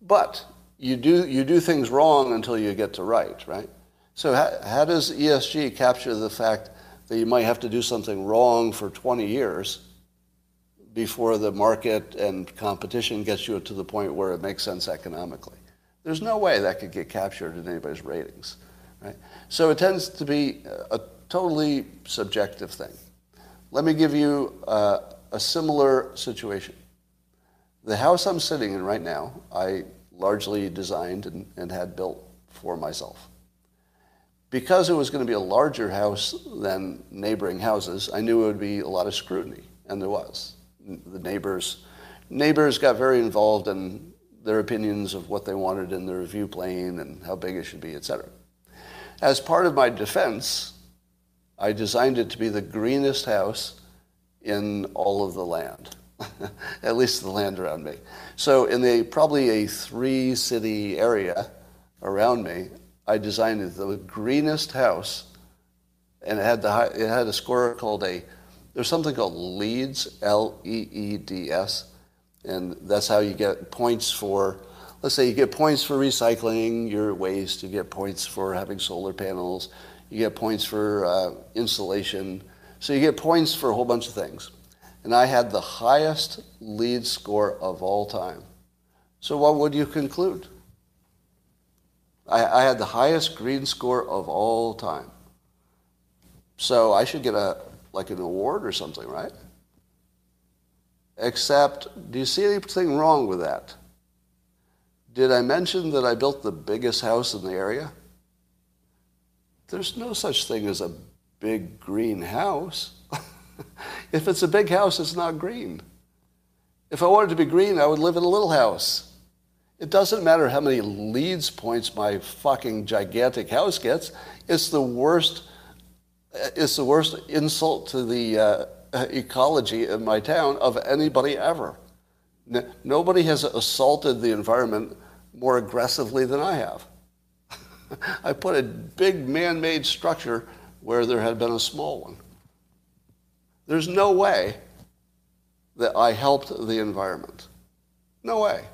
But you do, you do things wrong until you get to right, right? So how, how does ESG capture the fact that you might have to do something wrong for 20 years before the market and competition gets you to the point where it makes sense economically? There's no way that could get captured in anybody's ratings. Right? So it tends to be a totally subjective thing. Let me give you uh, a similar situation. The house I'm sitting in right now, I largely designed and, and had built for myself. Because it was going to be a larger house than neighboring houses, I knew it would be a lot of scrutiny, and there was. The neighbors, neighbors got very involved in their opinions of what they wanted in the review plane and how big it should be, et cetera. As part of my defense, I designed it to be the greenest house in all of the land, <laughs> at least the land around me. So in the probably a three city area around me, I designed it the greenest house, and it had the it had a score called a there's something called LEEDS L E E D S, and that's how you get points for let's say you get points for recycling your waste, you get points for having solar panels, you get points for uh, insulation. So you get points for a whole bunch of things. And I had the highest lead score of all time. So what would you conclude? I, I had the highest green score of all time. So I should get a like an award or something, right? Except, do you see anything wrong with that? Did I mention that I built the biggest house in the area? There's no such thing as a big green house. <laughs> if it's a big house, it's not green. If I wanted to be green, I would live in a little house. It doesn't matter how many LEEDS points my fucking gigantic house gets. It's the worst. It's the worst insult to the uh, ecology in my town of anybody ever. Nobody has assaulted the environment more aggressively than I have. <laughs> I put a big man-made structure where there had been a small one. There's no way that I helped the environment. No way.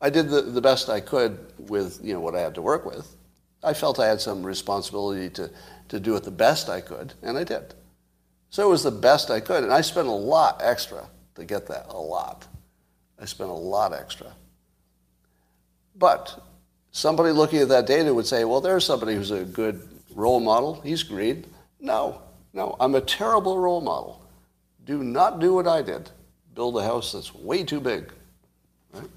I did the, the best I could with you know what I had to work with. I felt I had some responsibility to, to do it the best I could, and I did. So it was the best I could, and I spent a lot extra to get that, a lot. I spent a lot extra. But somebody looking at that data would say, well, there's somebody who's a good role model. He's green. No, no, I'm a terrible role model. Do not do what I did. Build a house that's way too big. Right?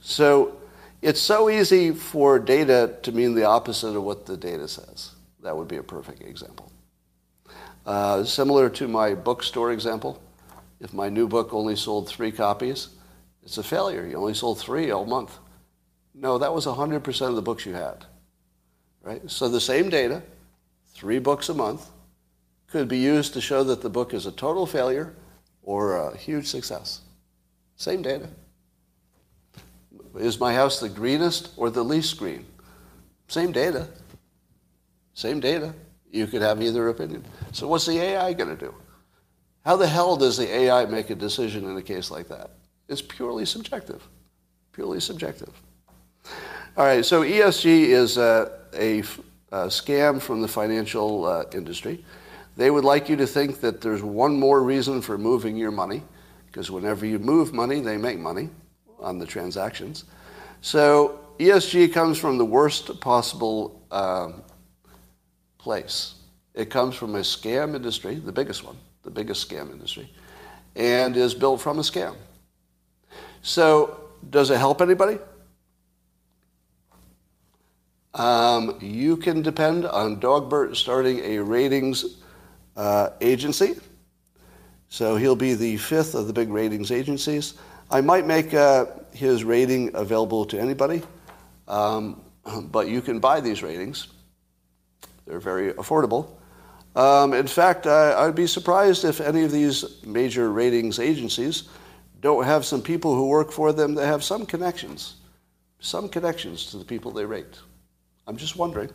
So it's so easy for data to mean the opposite of what the data says. That would be a perfect example. Uh, similar to my bookstore example, if my new book only sold three copies, it's a failure. You only sold three all month. No, that was 100% of the books you had. Right? So the same data, three books a month, could be used to show that the book is a total failure or a huge success. Same data. Is my house the greenest or the least green? Same data. Same data. You could have either opinion. So what's the AI going to do? How the hell does the AI make a decision in a case like that? It's purely subjective. Purely subjective. All right, so ESG is a, a, a scam from the financial uh, industry. They would like you to think that there's one more reason for moving your money, because whenever you move money, they make money on the transactions. So ESG comes from the worst possible um, place. It comes from a scam industry, the biggest one, the biggest scam industry, and is built from a scam. So does it help anybody? Um, you can depend on Dogbert starting a ratings uh, agency. So he'll be the fifth of the big ratings agencies. I might make uh, his rating available to anybody, um, but you can buy these ratings. They're very affordable. Um, in fact, I, I'd be surprised if any of these major ratings agencies don't have some people who work for them that have some connections, some connections to the people they rate. I'm just wondering.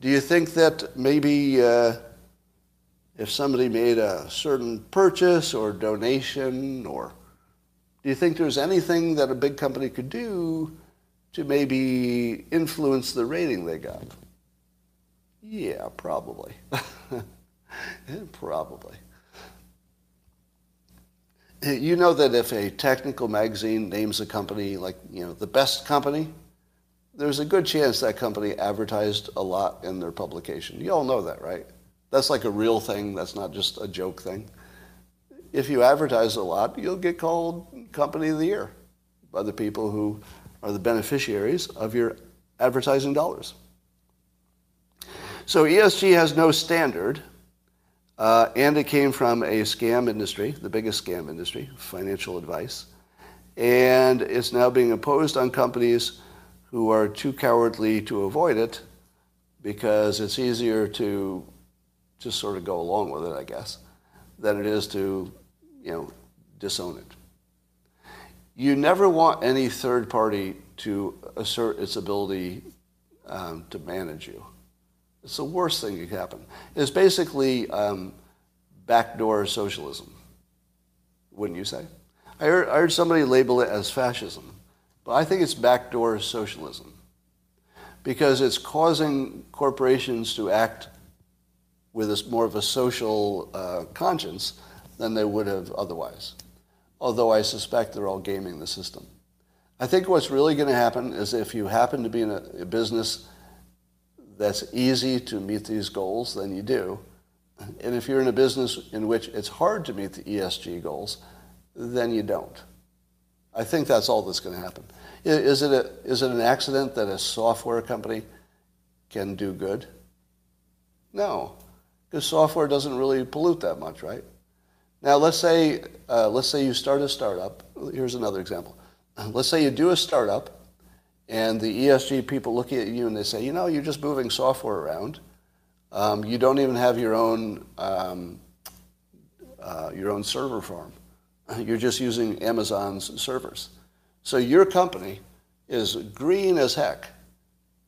Do you think that maybe uh, if somebody made a certain purchase or donation or do you think there's anything that a big company could do to maybe influence the rating they got? Yeah, probably. <laughs> probably. You know that if a technical magazine names a company like, you know, the best company, there's a good chance that company advertised a lot in their publication. You all know that, right? That's like a real thing. That's not just a joke thing if you advertise a lot, you'll get called Company of the Year by the people who are the beneficiaries of your advertising dollars. So ESG has no standard, uh, and it came from a scam industry, the biggest scam industry, financial advice. And it's now being imposed on companies who are too cowardly to avoid it because it's easier to just sort of go along with it, I guess, than it is to you know, disown it. You never want any third party to assert its ability um, to manage you. It's the worst thing that could happen. It's basically um, backdoor socialism, wouldn't you say? I heard, I heard somebody label it as fascism, but I think it's backdoor socialism because it's causing corporations to act with a, more of a social uh, conscience than they would have otherwise. Although I suspect they're all gaming the system. I think what's really going to happen is if you happen to be in a, a business that's easy to meet these goals, then you do. And if you're in a business in which it's hard to meet the ESG goals, then you don't. I think that's all that's going to happen. Is it, a, is it an accident that a software company can do good? No, because software doesn't really pollute that much, right? Now, let's say, uh, let's say you start a startup. Here's another example. Let's say you do a startup, and the ESG people look at you and they say, you know, you're just moving software around. Um, you don't even have your own, um, uh, your own server farm. You're just using Amazon's servers. So your company is green as heck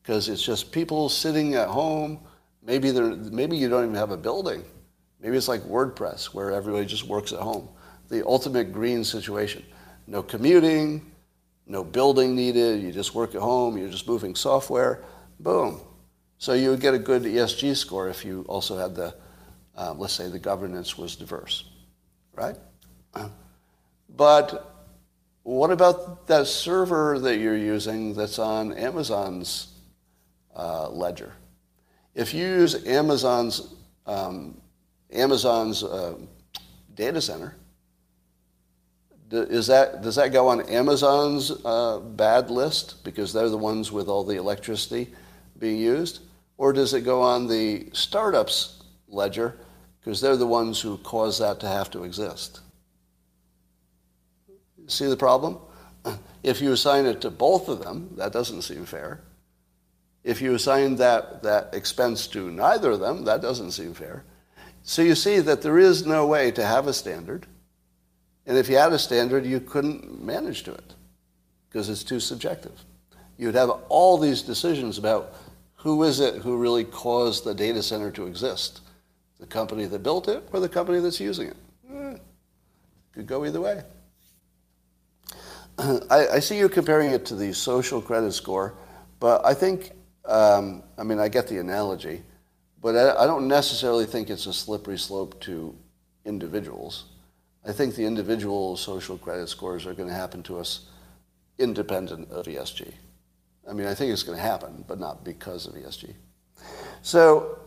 because it's just people sitting at home. Maybe, maybe you don't even have a building. Maybe it's like WordPress where everybody just works at home. The ultimate green situation. No commuting, no building needed. You just work at home. You're just moving software. Boom. So you would get a good ESG score if you also had the, uh, let's say, the governance was diverse, right? But what about that server that you're using that's on Amazon's uh, ledger? If you use Amazon's um, Amazon's uh, data center, is that, does that go on Amazon's uh, bad list because they're the ones with all the electricity being used? Or does it go on the startup's ledger because they're the ones who caused that to have to exist? See the problem? If you assign it to both of them, that doesn't seem fair. If you assign that, that expense to neither of them, that doesn't seem fair. So you see that there is no way to have a standard. And if you had a standard, you couldn't manage to it because it's too subjective. You'd have all these decisions about who is it who really caused the data center to exist? The company that built it or the company that's using it? Eh, could go either way. <clears throat> I, I, see you're comparing it to the social credit score, but I think, um, I mean, I get the analogy, but I, I don't necessarily think it's a slippery slope to individuals. I think the individual social credit scores are going to happen to us independent of ESG. I mean, I think it's going to happen, but not because of ESG. So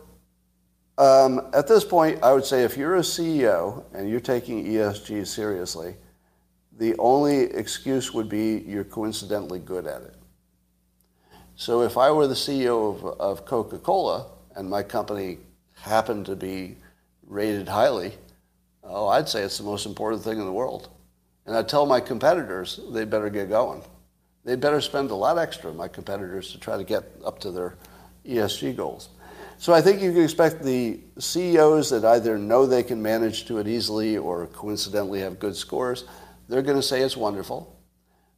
um, at this point, I would say if you're a CEO and you're taking ESG seriously, the only excuse would be you're coincidentally good at it. So if I were the CEO of, of Coca-Cola and my company happened to be rated highly, oh, I'd say it's the most important thing in the world. And I'd tell my competitors they better get going. They better spend a lot extra, my competitors, to try to get up to their ESG goals. So I think you can expect the CEOs that either know they can manage to it easily or coincidentally have good scores they're going to say it's wonderful.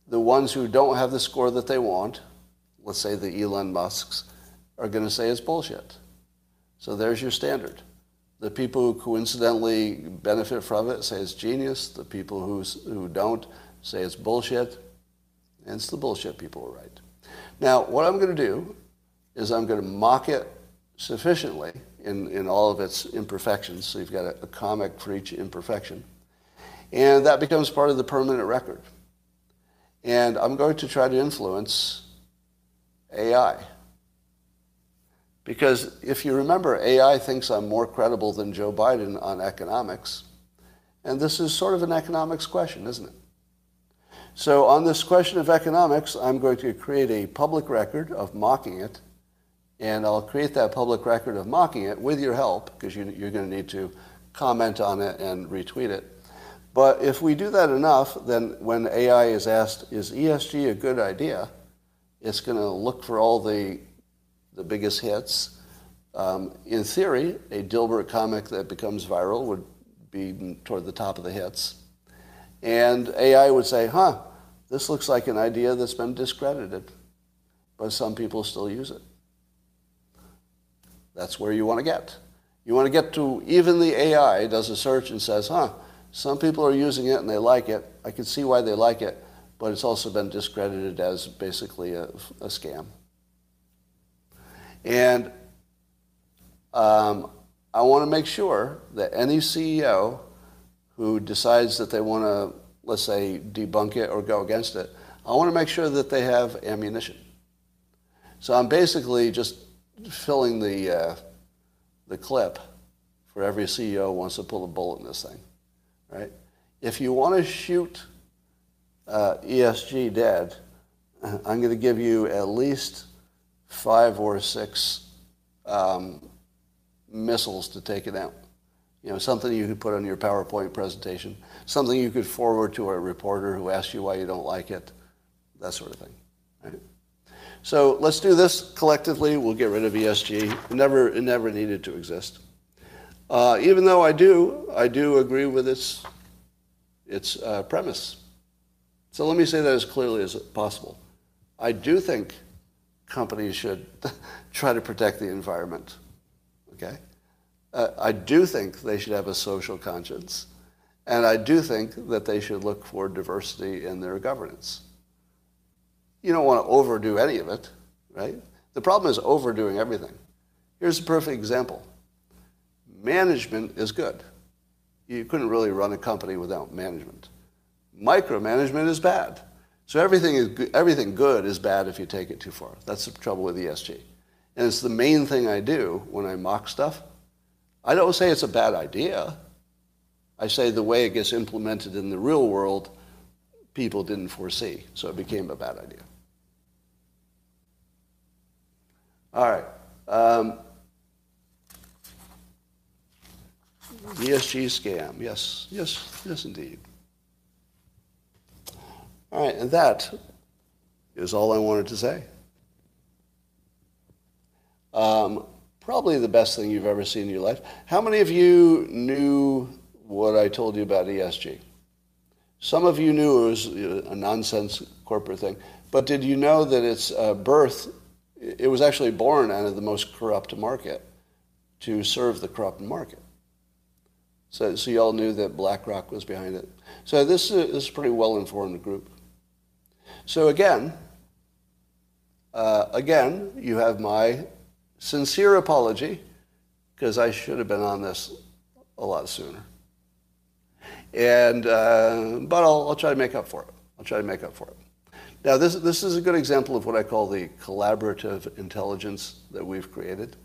The ones who don't have the score that they want, let's say the Elon Musks, are going to say it's bullshit. So there's your standard. The people who coincidentally benefit from it say it's genius. The people who, who don't say it's bullshit. And it's the bullshit people are right. Now, what I'm going to do is I'm going to mock it sufficiently in, in all of its imperfections. So you've got a, a comic for each imperfection. And that becomes part of the permanent record. And I'm going to try to influence AI. Because if you remember, AI thinks I'm more credible than Joe Biden on economics. And this is sort of an economics question, isn't it? So on this question of economics, I'm going to create a public record of mocking it. And I'll create that public record of mocking it with your help, because you, are going to need to comment on it and retweet it. But if we do that enough, then when AI is asked, is ESG a good idea? It's going to look for all the, the biggest hits. Um, in theory, a Dilbert comic that becomes viral would be toward the top of the hits. And AI would say, huh, this looks like an idea that's been discredited, but some people still use it. That's where you want to get. You want to get to even the AI does a search and says, huh, some people are using it and they like it. I can see why they like it, but it's also been discredited as basically a, a scam. And um, I want to make sure that any CEO who decides that they want to, let's say, debunk it or go against it, I want to make sure that they have ammunition. So I'm basically just filling the, uh, the clip for every CEO who wants to pull a bullet in this thing, right? If you want to shoot uh, ESG dead, <laughs> I'm going to give you at least five or six um, missiles to take it out. You know, something you could put on your PowerPoint presentation, something you could forward to a reporter who asks you why you don't like it, that sort of thing. Right? So let's do this collectively. We'll get rid of ESG. It never, it never needed to exist. Uh, even though I do, I do agree with its, its uh, premise. So let me say that as clearly as possible. I do think companies should <laughs> try to protect the environment. Okay? Uh, I do think they should have a social conscience. And I do think that they should look for diversity in their governance. You don't want to overdo any of it, right? The problem is overdoing everything. Here's a perfect example. Management is good. You couldn't really run a company without management. Micromanagement is bad. So everything, is, everything good is bad if you take it too far. That's the trouble with ESG. And it's the main thing I do when I mock stuff. I don't say it's a bad idea. I say the way it gets implemented in the real world, people didn't foresee. So it became a bad idea. All right. Um, ESG scam. Yes, yes, yes, indeed. All right, and that is all I wanted to say. Um, probably the best thing you've ever seen in your life. How many of you knew what I told you about ESG? Some of you knew it was a nonsense corporate thing, but did you know that its uh, birth, it was actually born out of the most corrupt market to serve the corrupt market? So, so you all knew that BlackRock was behind it. So this is, this is a pretty well-informed group. So again, uh, again, you have my sincere apology because I should have been on this a lot sooner. And, uh, but I'll, I'll try to make up for it. I'll try to make up for it. Now, this, this is a good example of what I call the collaborative intelligence that we've created.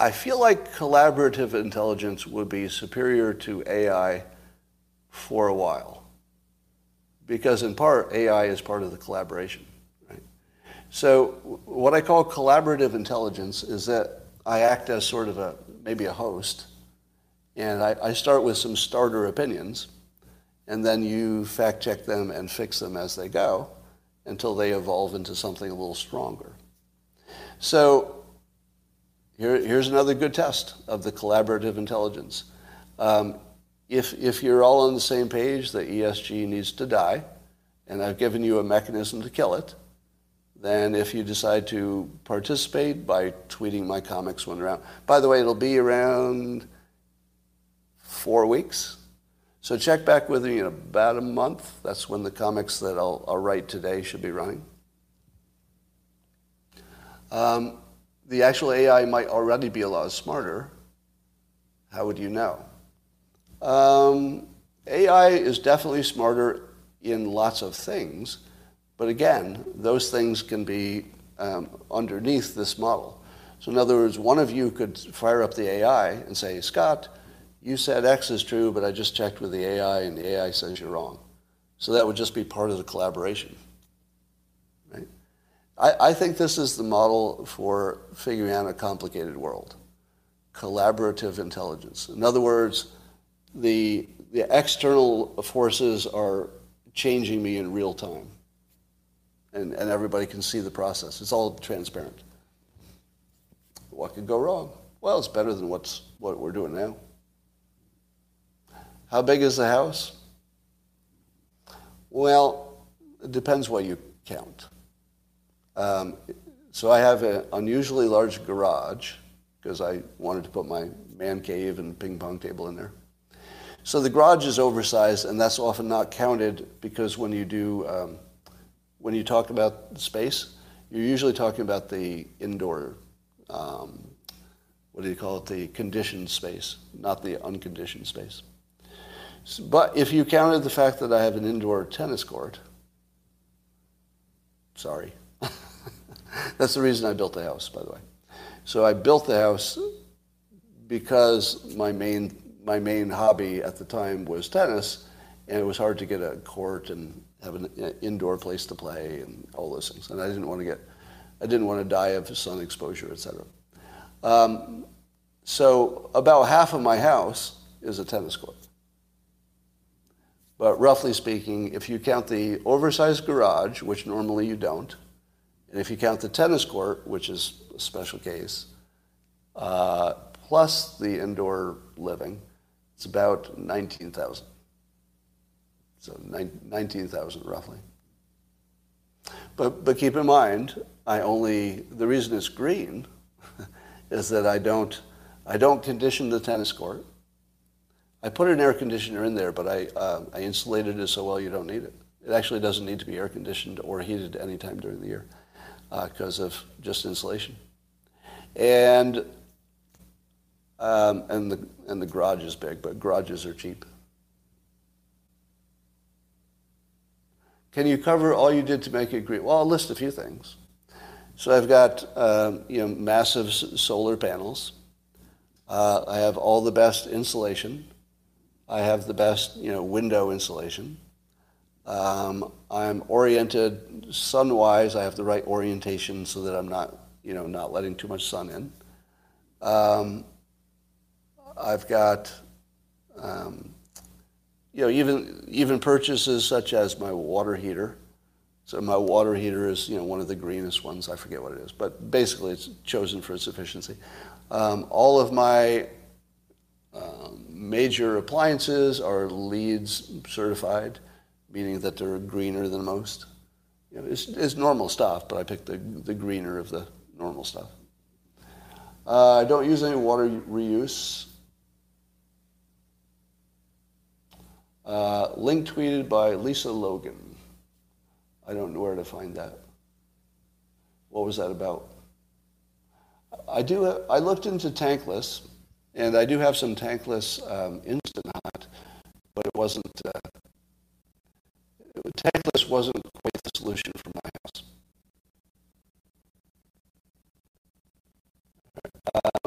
I feel like collaborative intelligence would be superior to AI for a while because in part AI is part of the collaboration. Right? So what I call collaborative intelligence is that I act as sort of a maybe a host, and I, I start with some starter opinions, and then you fact check them and fix them as they go until they evolve into something a little stronger. So here, here's another good test of the collaborative intelligence. Um, if, if you're all on the same page that ESG needs to die, and I've given you a mechanism to kill it, then if you decide to participate by tweeting my comics when around, by the way, it'll be around four weeks. So check back with me in about a month. That's when the comics that I'll, I'll write today should be running. Um, the actual AI might already be a lot smarter. How would you know? Um, AI is definitely smarter in lots of things, but again, those things can be um, underneath this model. So in other words, one of you could fire up the AI and say, Scott, you said X is true, but I just checked with the AI and the AI says you're wrong. So that would just be part of the collaboration. I, I think this is the model for figuring out a complicated world. Collaborative intelligence. In other words, the, the external forces are changing me in real time. And, and everybody can see the process. It's all transparent. What could go wrong? Well, it's better than what's, what we're doing now. How big is the house? Well, it depends what you count. Um, so I have an unusually large garage because I wanted to put my man cave and ping pong table in there. So the garage is oversized, and that's often not counted because when you do, um, when you talk about space, you're usually talking about the indoor, um, what do you call it, the conditioned space, not the unconditioned space. So, but if you counted the fact that I have an indoor tennis court, Sorry. That's the reason I built the house, by the way. So I built the house because my main my main hobby at the time was tennis, and it was hard to get a court and have an indoor place to play and all those things. And I didn't want to get I didn't want to die of sun exposure, etc. Um, so about half of my house is a tennis court. But roughly speaking, if you count the oversized garage, which normally you don't, and if you count the tennis court, which is a special case, uh, plus the indoor living, it's about 19,000. So 19,000 roughly. But, but keep in mind, I only, the reason it's green <laughs> is that I don't, I don't condition the tennis court. I put an air conditioner in there, but I, uh, I insulated it so well you don't need it. It actually doesn't need to be air conditioned or heated any time during the year because uh, of just insulation. And, um, and, the, and the garage is big, but garages are cheap. Can you cover all you did to make it green? Well, I'll list a few things. So I've got um, you know, massive solar panels. Uh, I have all the best insulation. I have the best you know, window insulation. Um, I'm oriented sun-wise. I have the right orientation so that I'm not, you know, not letting too much sun in. Um, I've got, um, you know, even even purchases such as my water heater. So my water heater is, you know, one of the greenest ones. I forget what it is, but basically it's chosen for its efficiency. Um, all of my um, major appliances are LEEDs certified, meaning that they're greener than most. You know, it's, it's normal stuff, but I picked the, the greener of the normal stuff. Uh, I don't use any water reuse. Uh, link tweeted by Lisa Logan. I don't know where to find that. What was that about? I do. I looked into tankless, and I do have some tankless um, instant hot, but it wasn't. Uh, tankless wasn't quite the solution for my house. Um,